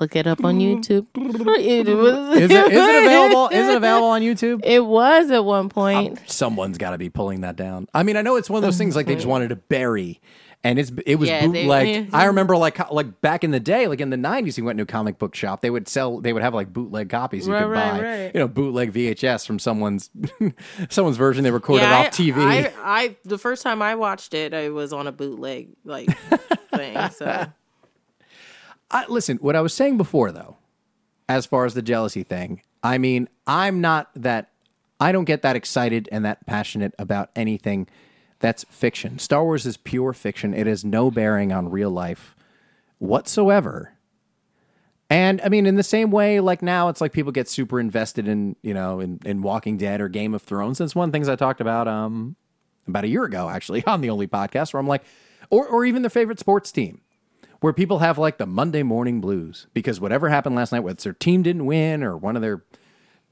look it up on mm-hmm. YouTube. It was, is it, is it available is it available on youtube It was at one point. Um, someone's got to be pulling that down i mean i know it's one of those things like they just mm-hmm. wanted to bury And it's it was Yeah, they- bootleg. I remember like co- like back in the day, like in the nineties, you went to a comic book shop. They would sell. They would have like bootleg copies you Right, could right, buy. right. You know, bootleg VHS from someone's someone's version they recorded yeah, off I, TV. I, I the first time I watched it, I was on a bootleg like thing. So I, listen, what I was saying before, though, as far as the jealousy thing, I mean, I'm not that, I don't get that excited and that passionate about anything that's fiction. Star Wars is pure fiction. It has no bearing on real life whatsoever. And I mean, in the same way, like now, it's like people get super invested in, you know, in, in Walking Dead or Game of Thrones. That's one of the things I talked about um, about a year ago, actually, on the only podcast where I'm like, or, or even their favorite sports team where people have like the Monday morning blues because whatever happened last night, whether their team didn't win or one of their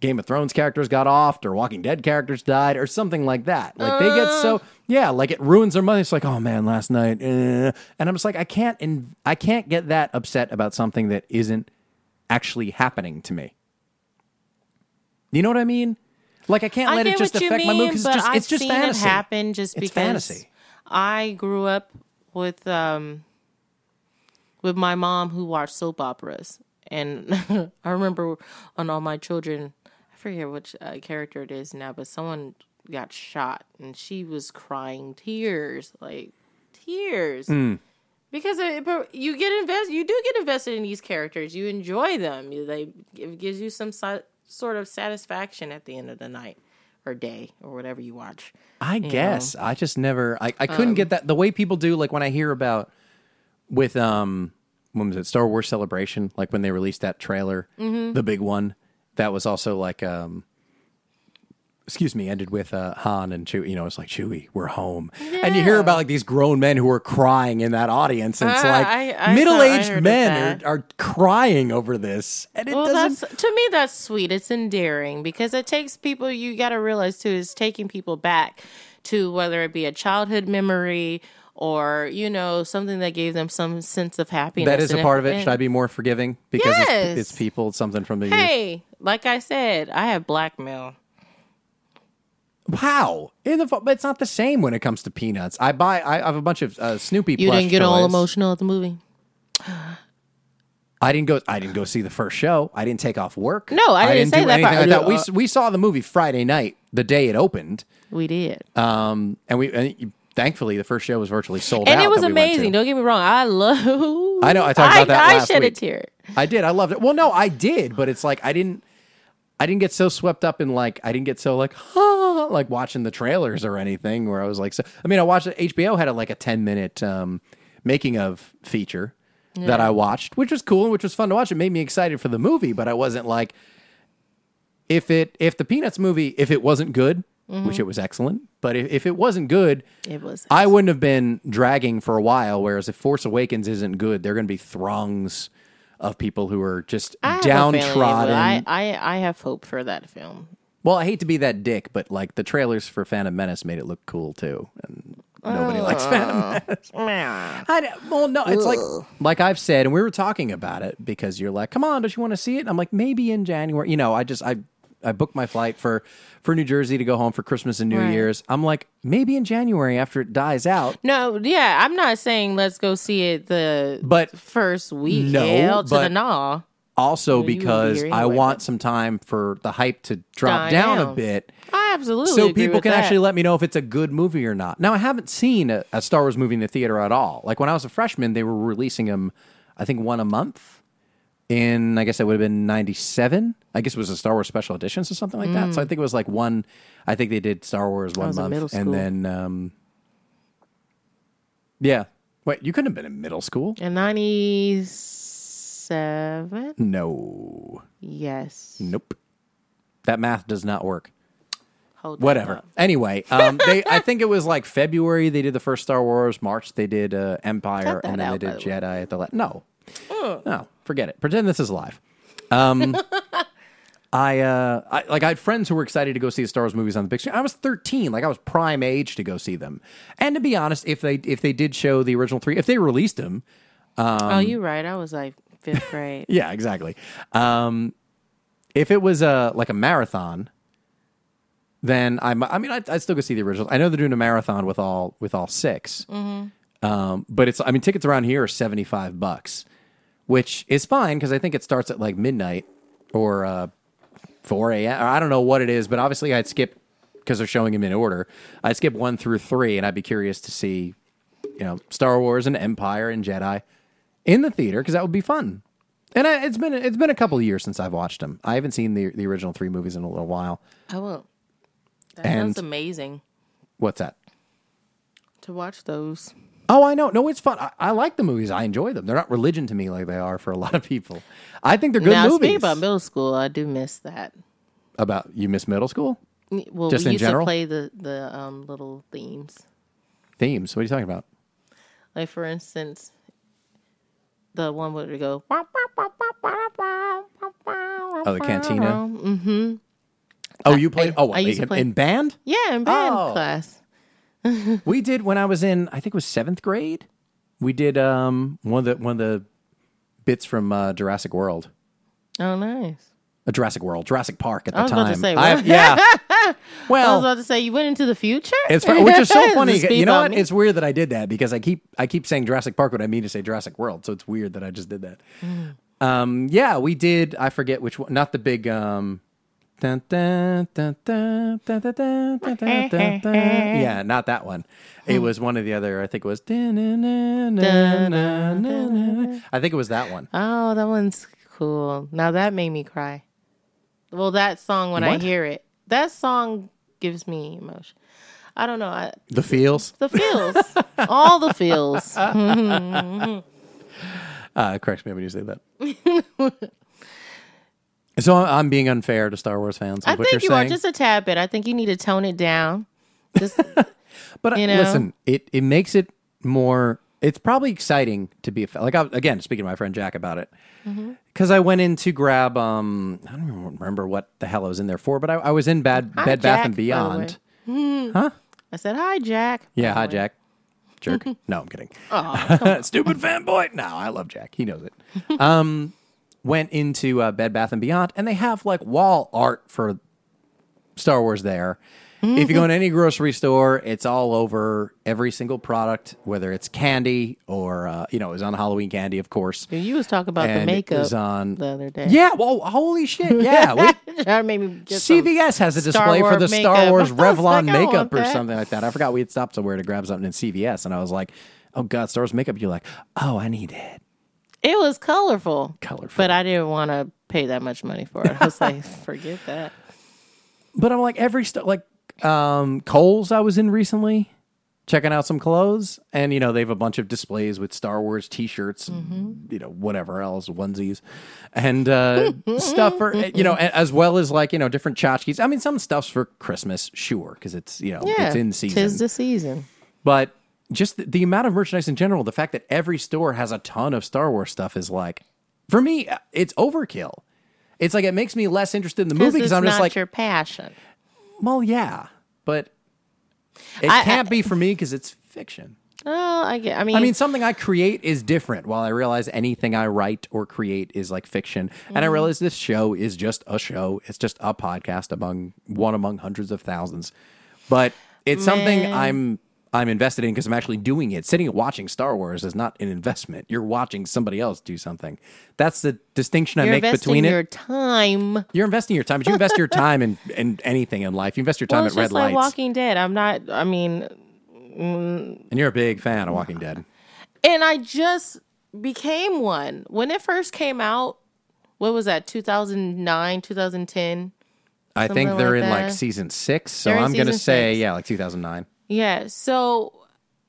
Game of Thrones characters got offed or Walking Dead characters died or something like that. Like they get so yeah, like it ruins their money. It's like oh man, last night, eh. and I'm just like I can't in, I can't get that upset about something that isn't actually happening to me. You know what I mean? Like I can't I let it just affect mean, my mood because it's just I've it's just seen fantasy. it happen just It's because fantasy. I grew up with um with my mom who watched soap operas, and I remember on All My Children, I forget which uh, character it is now, but someone got shot, and she was crying tears, like tears. Hmm. Because it, but you get invested, you do get invested in these characters. You enjoy them. You, they it gives you some si- sort of satisfaction at the end of the night or day or whatever you watch. I guess I just never I, I Um, couldn't get that the way people do like when I hear about with um when was it Star Wars Celebration like when they released that trailer Mm-hmm. the big one that was also like um excuse me ended with uh Han and Chewie you know it's like Chewie we're home and you hear about like these grown men who are crying in that audience and it's Ah, like I middle-aged men are, are crying over this and it Well, doesn't to me that's sweet. It's endearing because it takes people. You got to realize too is taking people back to whether it be a childhood memory or you know something that gave them some sense of happiness. that is a part of it should I be more forgiving because Yes. it's, it's people it's something from the youth Hey, like I said, I have blackmail. Wow, In the but it's not the same when it comes to peanuts. I buy. I have a bunch of uh, Snoopy. You didn't get all emotional at the movie. I didn't go. I didn't go see the first show. I didn't take off work. No, I didn't say do that anything part. like that. We Uh, we saw the movie Friday night, the day it opened, We did, um, and we and thankfully the first show was virtually sold and out. And it was we amazing. Don't get me wrong. I love. I know, I talked about that I last shed a tear. I did. I loved it. Well, no, I did, but it's like I didn't. I didn't get so swept up in like I didn't get so like ah, like watching the trailers or anything where I was like so. I mean, I watched. HBO had a, like a ten minute um, making of feature that I watched, which was cool and which was fun to watch. It made me excited for the movie, but I wasn't like if it if the Peanuts movie if it wasn't good, which it was excellent, but if, if it wasn't good, It was. I wouldn't have been dragging for a while. Whereas if Force Awakens isn't good, there are going to be throngs of people who are just I have a feeling it will. downtrodden. I, I I have hope for that film. well, I hate to be that dick, but like the trailers for Phantom Menace made it look cool too, and nobody likes Phantom Menace. I, well, no, it's like like I've said, and we were talking about it because you're like, "Come on, don't you want to see it?" I'm like, maybe in January. You know, I just I I booked my flight for for New Jersey to go home for Christmas and New Right. Year's. I'm like, maybe in January after it dies out. No, yeah, I'm not saying let's go see it the But first week. No, Hell to the nah. also be because I anyway, want some time for the hype to drop Die down, a bit. I absolutely So people can that. actually let me know if it's a good movie or not. Now I haven't seen a, a Star Wars movie in the theater at all. Like when I was a freshman, they were releasing them, I think one a month. In I guess it would have been ninety seven. I guess it was a Star Wars special editions or something like that. So I think it was like one. I think they did Star Wars one Mm. month, and then um, yeah. Wait, you couldn't have been in middle school. in '97. No, Yes. nope. That math does not work. Hold whatever. Anyway, um, they I think it was like February they did the first Star Wars. March they did uh, Empire, and then out, they did way. Jedi at the la- no, no, forget it. Pretend this is live. Um, I, uh, I like I had friends who were excited to go see the Star Wars movies on the big screen. I was 13, like I was prime age to go see them. And to be honest, if they if they did show the original three, if they released them, oh, you're right. I was like fifth grade. yeah, exactly. Um, if it was a like a marathon, then I'm. I mean, I I still go see the original. I know they're doing a marathon with all with all 6 Um, but it's I mean tickets around here are seventy five bucks, which is fine because I think it starts at like midnight or uh, four a.m. or I don't know what it is, but obviously I'd skip because they're showing them in order. I'd skip one through three, and I'd be curious to see you know Star Wars and Empire and Jedi in the theater because that would be fun. And I, it's been it's been a couple of years since I've watched them. I haven't seen the the original three movies in a little while. I will. That And- sounds amazing What's that? to watch those. Oh, I know. No, it's fun. I, I like the movies. I enjoy them. They're not religion to me like they are for a lot of people. I think they're good now, movies. speaking about middle school, I do miss that. About you miss middle school Well, Just we in used general? to play the the um, little themes. themes. What are you talking about? Like for instance, the one where we go. Oh, the cantina. Mm-hmm. Oh, you played. I- oh, I used to in, play- in band. Yeah, in band Oh. class. we did when I was in. I think it was seventh grade. We did um one of the one of the bits from uh, Jurassic World. Oh, nice. Uh, Jurassic World, Jurassic Park at the I was time. about to say, I- what? yeah. I was about to say you went into the future. It's which is so funny. You know what? me? It's weird that I did that because I keep I keep saying Jurassic Park when I mean to say Jurassic World. So it's weird that I just did that. Mm. Um, yeah, we did. I forget which one. Not the big. Um, yeah, not that one. It was one of the other. I think it was. I think it was that one. Oh, that one's cool. Now that made me cry. Well, that song when I What? hear it, that song gives me emotion. I don't know. I, The feels. the feels, all the feels. Uh, correct me when you say that. So I'm being unfair to Star Wars fans. I what think you saying? are just a tad bit. I think you need to tone it down. Just But uh, You know? listen, it it makes it more. It's probably exciting to be a fa- like I, again speaking to my friend Jack about it Mm-hmm. because I went in to grab um I don't even remember what the hell I was in there for, but I, I was in Bad Hi, Bed Bath and Beyond. I said, "Hi, Jack." Yeah, hi. Jack. Jerk. no, I'm kidding. Aw, Stupid fanboy. No, I love Jack. He knows it. Um, went into uh, Bed Bath and Beyond, and they have like wall art for Star Wars there. if you go in any grocery store, it's all over every single product, whether it's candy or uh, you know, it was on Halloween candy, of course. You was talking about the And it makeup was on- the other day. Yeah. Well, holy shit. Yeah. We, that made me CVS has a display for the Star. Wars Revlon like, makeup or that. something like that. I forgot we had stopped somewhere to grab something in CVS, and I was like, "Oh God, Star Wars makeup!" You're like, "Oh, I need it." It was colorful, Colorful. but I didn't want to pay that much money for it. I was like, forget that. But I'm like every st- like um Kohl's I was in recently, checking out some clothes, and you know they have a bunch of displays with Star Wars T-shirts, and, you know whatever else onesies, and uh, stuff for you know as well as like you know different tchotchkes. I mean some stuff's for Christmas, sure, because it's you know Yeah, it's in season. Tis the season. but just the, the amount of merchandise in general, the fact that every store has a ton of Star Wars stuff is like, for me, it's overkill. It's like it makes me less interested in the movie Because I'm just like, your passion. well, yeah, but it I- can't be for me because it's fiction. Oh, I get. I mean, I mean, something I create is different. While I realize anything I write or create is like fiction, and Mm-hmm. I realize this show is just a show. It's just a podcast among one among hundreds of thousands. But it's something I'm I'm invested in because I'm actually doing it. Sitting and watching Star Wars is not an investment. You're watching somebody else do something. That's the distinction I you're make investing between your it. time. You're investing your time, but you invest your time in, in anything in life. You invest your time Well, at it's red like lights, Walking Dead. I'm not. I mean, mm. and you're a big fan of Walking Dead. and I just became one when it first came out. What was that? 2009, 2010. I think Something they're like in like season six, so They're in I'm gonna season say six. yeah, like 2009. Yeah. So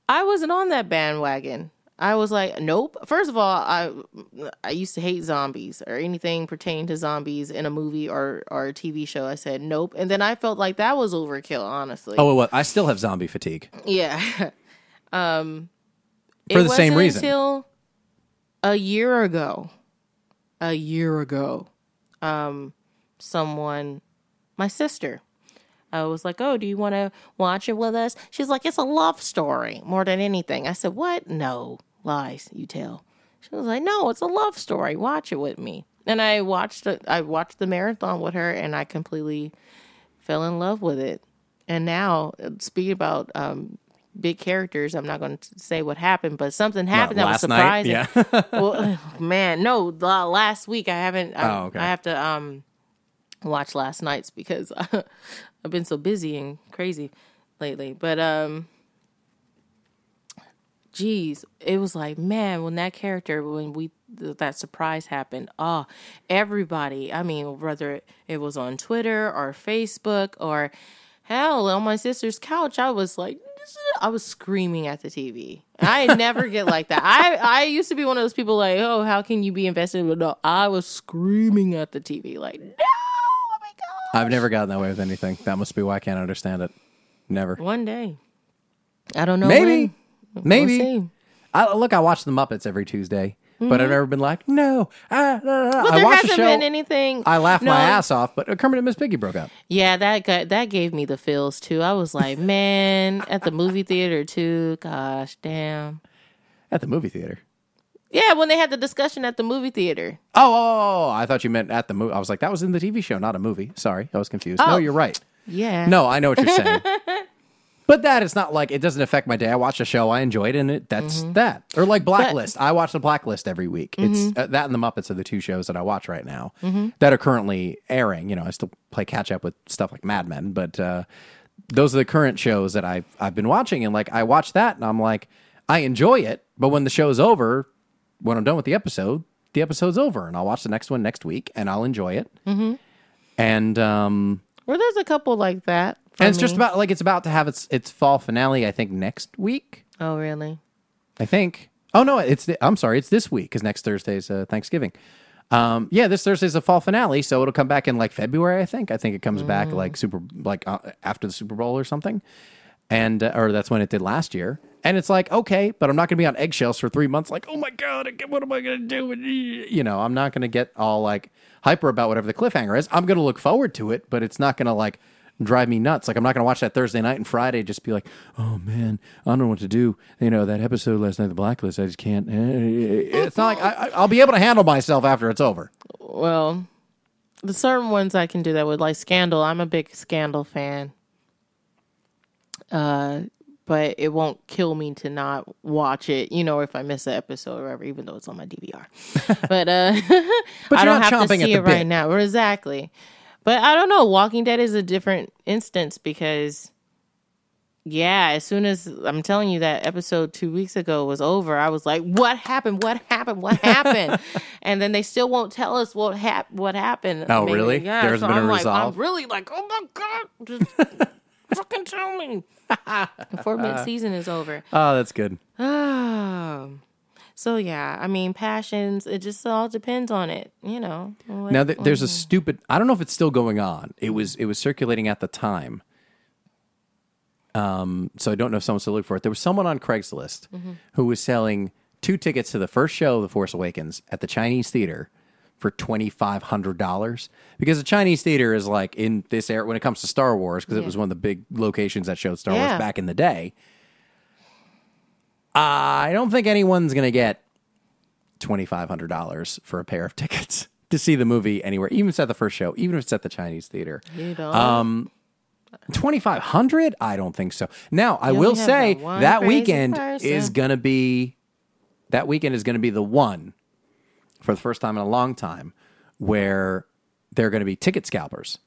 I wasn't on that bandwagon. I was like, nope. First of all, I I used to hate zombies or anything pertaining to zombies in a movie or or a TV show. I said nope, and then I felt like that was overkill. Honestly, Oh, well, I still have zombie fatigue. yeah. um, For the same reason. Until a year ago, a year ago, um, someone, my sister, I was like, "Oh, do you want to watch it with us?" She's like, "It's a love story more than anything." I said, "What? No lies, you tell." She was like, "No, it's a love story. Watch it with me." And I watched it. I watched the marathon with her, and I completely fell in love with it. And now, speaking about um, big characters. I'm not going to say what happened, but something happened that was last night? surprising. Yeah. well, man, no, the last week I haven't. I, Oh, okay. I have to um watch last night's because I've been so busy and crazy lately. But um, geez, it was like man, when that character when we that surprise happened, oh, everybody. I mean, whether it was on Twitter or Facebook or hell on my sister's couch, I was like. I was screaming at the TV. I never get like that. I, I used to be one of those people like, oh, how can you be invested? But no, I was screaming at the TV like, no. I've never gotten that way with anything. That must be why I can't understand it. Never. One day, I don't know. Maybe. when. Maybe. We'll. I, look, I watch the Muppets every Tuesday, but I've never been like, no. Ah, I there hasn't show. been anything. I laughed No, my ass off, but Kermit and Miss Piggy broke up. Yeah, that got, that gave me the feels too. I was like, man, at the movie theater too. Gosh, damn. At the movie theater. Yeah, when they had the discussion at the movie theater. Oh, oh, oh, oh, I thought you meant at the movie. I was like, that was in the TV show, not a movie. Sorry, I was confused. No, Oh. you're right. Yeah. No, I know what you're saying. but that is not like it doesn't affect my day. I watch a show, I enjoy it, and it that's Mm-hmm. that. Or like Blacklist. I watch the Blacklist every week. It's uh, that and the Muppets are the two shows that I watch right now Mm-hmm. that are currently airing. You know, I still play catch up with stuff like Mad Men, but uh, those are the current shows that I've I've been watching, and like I watch that, and I'm like, I enjoy it. But when the show's over, when I'm done with the episode, the episode's over, and I'll watch the next one next week, and I'll enjoy it. Mm-hmm. And um, Well, there's a couple like that. and it's just about like it's about to have its its fall finale. I think next week. Oh, really? I think. Oh no, it's the, I'm sorry, it's this week because next Thursday's uh, Thanksgiving. Um, yeah, this Thursday's a fall finale, so it'll come back in like February. I think. I think it comes back like super like uh, after the Super Bowl or something, and uh, or that's when it did last year. And it's like okay, but I'm not going to be on eggshells for three months. Like, oh my god, what am I going to do? You know, I'm not going to get all like hyper about whatever the cliffhanger is. I'm going to look forward to it, but it's not going to like drive me nuts. Like I'm not going to watch that Thursday night and Friday just be like, oh man, I don't know what to do. You know that episode last night, The Blacklist. I just can't. Eh, eh, eh, it's not like I- I'll be able to handle myself after it's over. Well, the certain ones I can do that with, like Scandal. I'm a big Scandal fan. Uh, but it won't kill me to not watch it. You know, if I miss an episode or whatever, even though it's on my DVR. but uh, But I you're don't have to see the it right now. Exactly. But I don't know. Walking Dead is a different instance because. Yeah, as soon as I'm telling you that episode two weeks ago was over, I was like, "What happened? What happened? What happened?" and then they still won't tell us what hap- what happened. Oh, really? Yeah. There hasn't so been a I'm like, resolve? I'm really like, "Oh my god, just fucking tell me." four mid-season is over. Oh, that's good. Oh. So yeah, I mean, passions. It just all depends on it, you know. What- Now th- there's a stupid. I don't know if it's still going on. It was it was circulating at the time. Um, so I don't know if someone's still looking for it. There was someone on Craigslist who was selling two tickets to the first show of The Force Awakens at the Chinese theater for twenty five hundred dollars because the Chinese theater is like in this era when it comes to Star Wars because it was one of the big locations that showed Star Yeah. Wars back in the day. I don't think anyone's gonna get twenty five hundred dollars for a pair of tickets to see the movie anywhere, even if it's at the first show, even if it's at the Chinese theater. you. Um, Twenty five hundred? I don't think so. Now I You will say that weekend person. is gonna be that weekend is gonna be the one for the first time in a long time where they're gonna be ticket scalpers.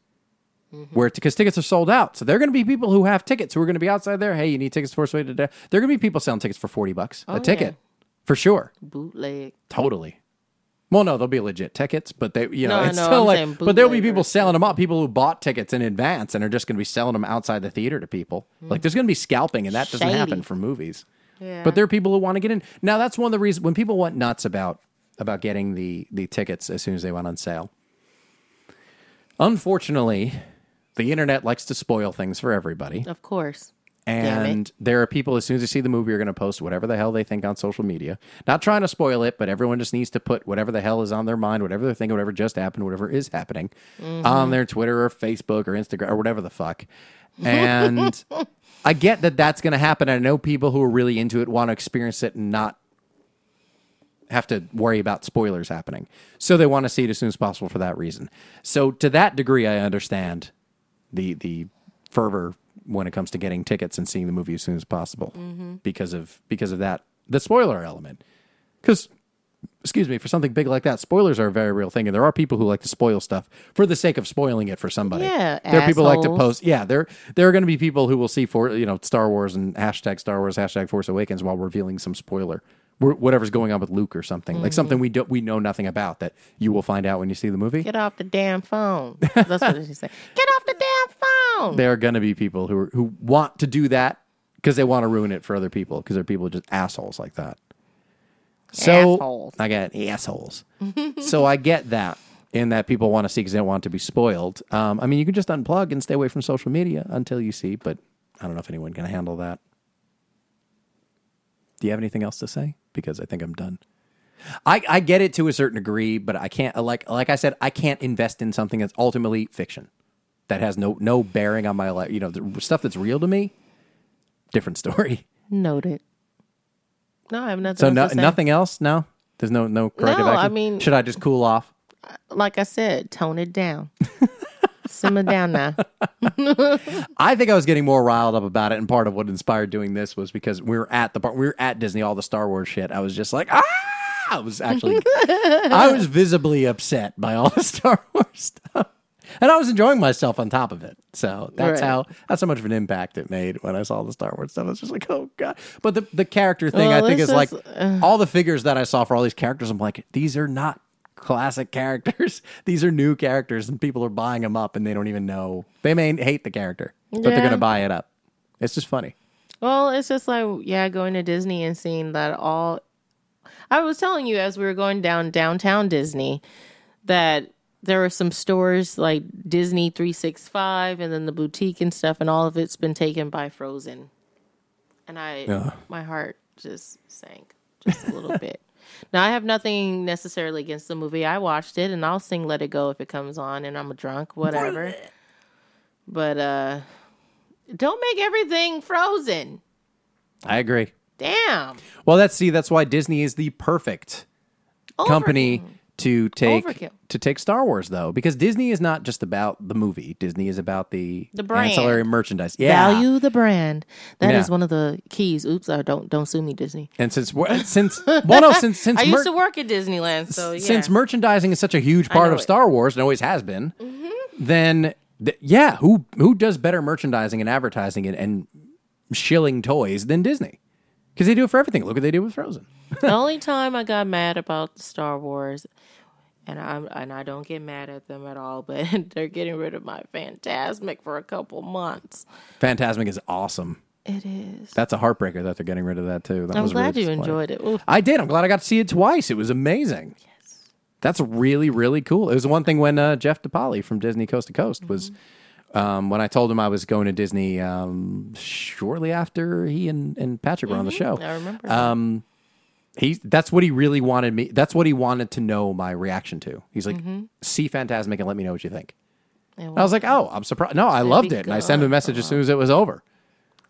Mm-hmm. Where because tickets are sold out, so there are going to be people who have tickets who are going to be outside there. Hey, you need tickets for Force Awakens today. There are going to be people selling tickets for forty bucks Oh, a ticket, for sure. bootleg. Totally. Well, no, they'll be legit tickets, but they, you know, No, it's no, still I'm like, but there'll be people selling them up, people who bought tickets in advance and are just going to be selling them outside the theater to people. Like, there's going to be scalping, and that doesn't happen for movies. Yeah. But there are people who want to get in. Now, that's one of the reasons when people went nuts about about getting the the tickets as soon as they went on sale. Unfortunately, the internet likes to spoil things for everybody. Of course. And there are people, as soon as they see the movie, are going to post whatever the hell they think on social media. Not trying to spoil it, but everyone just needs to put whatever the hell is on their mind, whatever they're thinking, whatever just happened, whatever is happening mm-hmm. on their Twitter or Facebook or Instagram or whatever the fuck. And I get that that's going to happen. I know people who are really into it want to experience it and not have to worry about spoilers happening. So they want to see it as soon as possible for that reason. So to that degree, I understand the the fervor when it comes to getting tickets and seeing the movie as soon as possible mm-hmm. because of because of that the spoiler element. Because excuse me, for something big like that, spoilers are a very real thing, and there are people who like to spoil stuff for the sake of spoiling it for somebody. Yeah, there are people who like to post. Yeah, there there are going to be people who will see for you know Star Wars and hashtag Star Wars hashtag Force Awakens while revealing some spoiler. Wh- Whatever's going on with Luke or something like something we don't we know nothing about that you will find out when you see the movie. Get off the damn phone. That's what she said. Get off the damn phone. there are going to be people who are, who want to do that because they want to ruin it for other people because there are people just assholes like that. So Assholes. I get assholes. so I get that in that people want to see because they don't want to be spoiled. Um, I mean, you can just unplug and stay away from social media until you see, but I don't know if anyone can handle that. Do you have anything else to say? Because I think I'm done. I, I get it to a certain degree, but I can't uh, like like I said, I can't invest in something that's ultimately fiction that has no no bearing on my life. You know, the stuff that's real to me. Different story. Noted. No, I have nothing. So else no, to say. nothing else. No, there's no no corrective No, action. I mean- should I just cool off? Like I said, tone it down. Simmer down now. I think I was getting more riled up about it, and part of what inspired doing this was because we were at the part we were at Disney, all the Star Wars shit. I was just like, ah! I was actually, I was visibly upset by all the Star Wars stuff, and I was enjoying myself on top of it. So that's Right. how that's how much of an impact it made when I saw the Star Wars stuff. I was just like, oh god! But the the character thing, Well, I think, this is like uh, all the figures that I saw for all these characters. I'm like, these are not classic characters. These are new characters, and people are buying them up, and they don't even know. They may hate the character, but they're Yeah. going to buy it up. It's just funny. Well, it's just like yeah, going to Disney and seeing that all. I was telling you as we were going down downtown Disney that there were some stores like Disney 365 and then the boutique and stuff and all of it's been taken by Frozen. And I my heart just sank just a little bit. Now I have nothing necessarily against the movie. I watched it and I'll sing Let It Go if it comes on and I'm a drunk, whatever. But uh don't make everything frozen. I agree. Damn. Well, that's see, that's why Disney is the perfect company to take Overkill. to take Star Wars though, because Disney is not just about the movie. Disney is about the The brand. ancillary merchandise. Yeah. Value the brand. That is Yeah. one of the keys. Oops, uh, don't don't sue me, Disney. And since we're- since well, no, since since I mer- used to work at Disneyland, so yeah. since merchandising is such a huge part know of it. Mm-hmm. Star Wars and always has been, then th- yeah, who who does better merchandising and advertising and, and shilling toys than Disney? Because they do it for everything. Look what they do with Frozen. the only time I got mad about Star Wars, and I and I don't get mad at them at all, but they're getting rid of my Fantasmic for a couple months. Fantasmic is awesome. It is. That's a heartbreaker that they're getting rid of that too. That I'm was glad really you enjoyed it. Oof. I did. I'm glad I got to see it twice. It was amazing. Yes. That's really, really cool. It was the one thing when uh, Jeff DePauli from Disney Coast to Coast was um, when I told him I was going to Disney um, shortly after he and, and Patrick were on the show. I remember. Um, he that's what he really wanted me. That's what he wanted to know my reaction to. He's like, mm-hmm. see Fantasmic and let me know what you think. And I was like, oh, I'm surprised. No, I loved it. And I sent him a message as soon as it was over.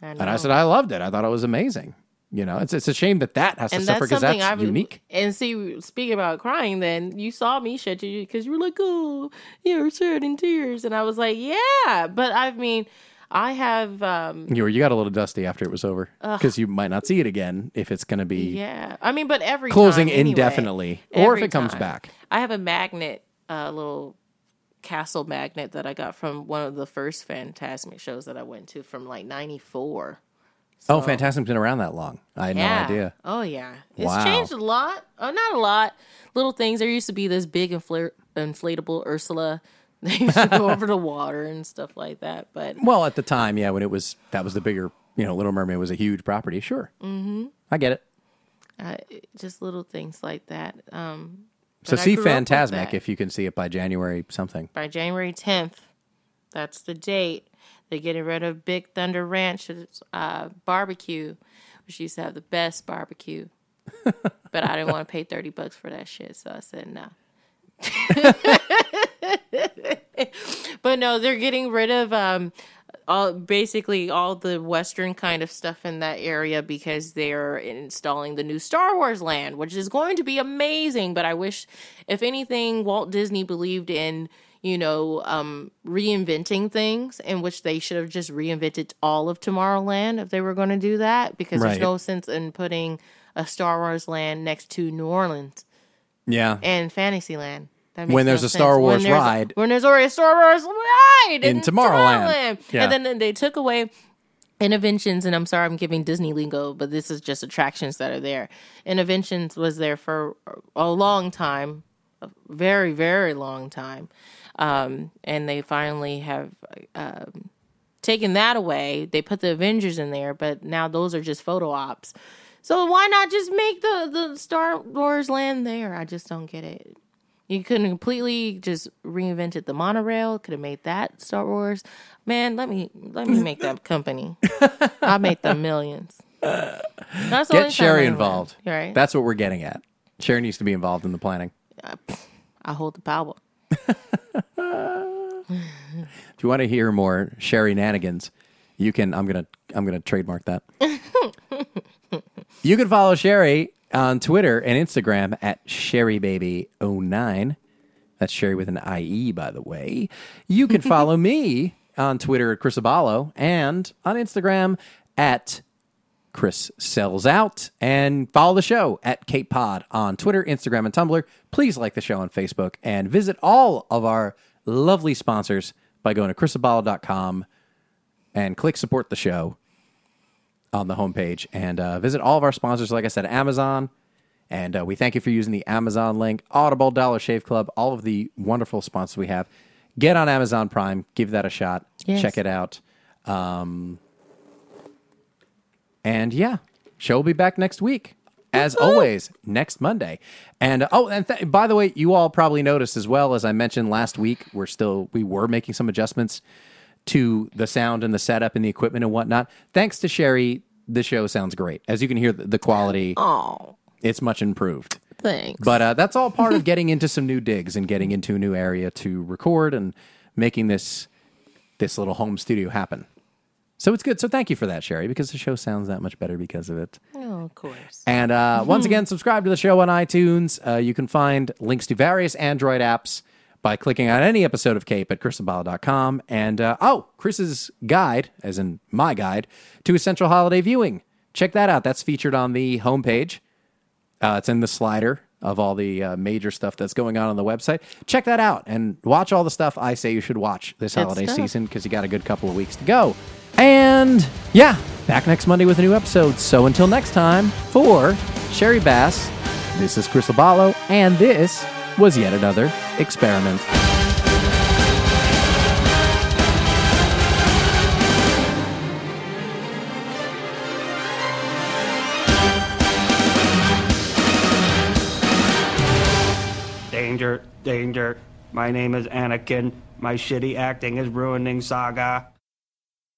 I And I said, I loved it. I thought it was amazing. You know, it's it's a shame that that has to suffer because something that's unique. And see, speaking about crying, then you saw me shed you because you were like, "Oh, you were shedding tears," and I was like, "Yeah," but I mean, I have, um You were you got a little dusty after it was over because you might not see it again if it's going to be yeah, I mean, but every closing time, anyway. indefinitely or if it comes time. back. I have a magnet, a little castle magnet that I got from one of the first Fantasmic shows that I went to from like '94. Oh, Fantasmic's been around that long. I had Yeah. no idea. Oh yeah, it's Wow. changed a lot. Oh, not a lot. Little things. There used to be this big infl- inflatable Ursula. They used to go over the water and stuff like that. But Well, at the time, yeah, when it was that was the bigger, you know, Little Mermaid was a huge property. Sure, mm-hmm. I get it. uh, just little things like that. Um, So see grew up with Fantasmic if you can see it by January something. by January 10th, that's the date. They're getting rid of Big Thunder Ranch uh, barbecue, which used to have the best barbecue. but I didn't want to pay 30 bucks for that shit, so I said no. but no, they're getting rid of um, all basically all the western kind of stuff in that area because they're installing the new Star Wars land, which is going to be amazing. But I wish, if anything, Walt Disney believed in you know um, reinventing things, in which they should have just reinvented all of Tomorrowland if they were going to do that, because Right. there's no sense in putting a Star Wars land next to New Orleans Yeah. and Fantasyland. When there's no a Star sense. Wars when ride- when there's already a Star Wars ride In Tomorrowland. Yeah. and then, they took away Innoventions, and I'm sorry, I'm giving Disney lingo, but this is just attractions that are there. Innoventions was there for a long time, a very, very long time, um, and they finally have um, taken that away. They put the Avengers in there, but now those are just photo ops. So why not just make the the Star Wars land there? I just don't get it. You could have completely just reinvented the monorail. Could have made that Star Wars. Man, let me let me make that company. I'll make them millions. That's the Get Sherry I involved. Right? That's what we're getting at. Sherry needs to be involved in the planning. I hold the power. If you want to hear more Sherry Nanigans, you can. I'm gonna. I'm gonna trademark that. you can follow Sherry on Twitter and Instagram at SherryBaby09. That's Sherry with an IE, by the way. You can follow me on Twitter at Chris Abalo and on Instagram at Chris Sells Out and follow the show at Cape Pod on Twitter, Instagram, and Tumblr. Please like the show on Facebook and visit all of our lovely sponsors by going to chrisabalo.com and click support the show on the homepage and uh, visit all of our sponsors. Like I said, Amazon. And uh, we thank you for using the Amazon link, Audible, Dollar Shave Club, all of the wonderful sponsors we have. Get on Amazon Prime, give that a shot, Yes. check it out. Um, and yeah, show will be back next week. As always, next Monday. And oh, and th- by the way, you all probably noticed as well as I mentioned last week, we're still we were making some adjustments to the sound and the setup and the equipment and whatnot. Thanks to Sherry, the show sounds great. As you can hear, the, quality Oh, it's much improved. thanks. But uh, that's all part of getting into some new digs and getting into a new area to record and making this this little home studio happen. So it's good. So thank you for that, Sherry, because the show sounds that much better because of it. oh, of course. And uh, once again, subscribe to the show on iTunes. Uh, you can find links to various Android apps by clicking on any episode of Cape at chrisabalo.com. And uh, oh, Chris's guide, as in my guide, to Essential Holiday Viewing. Check that out. That's featured on the homepage. Uh, it's in the slider of all the uh, major stuff that's going on on the website. Check that out and watch all the stuff I say you should watch this Good holiday stuff. season because you got a good couple of weeks to go. And yeah, back next Monday with a new episode. So until next time, for Sherry Bass, this is Chris Abalo, and this was yet another experiment. Danger, danger. My name is Anakin. My shitty acting is ruining Saga.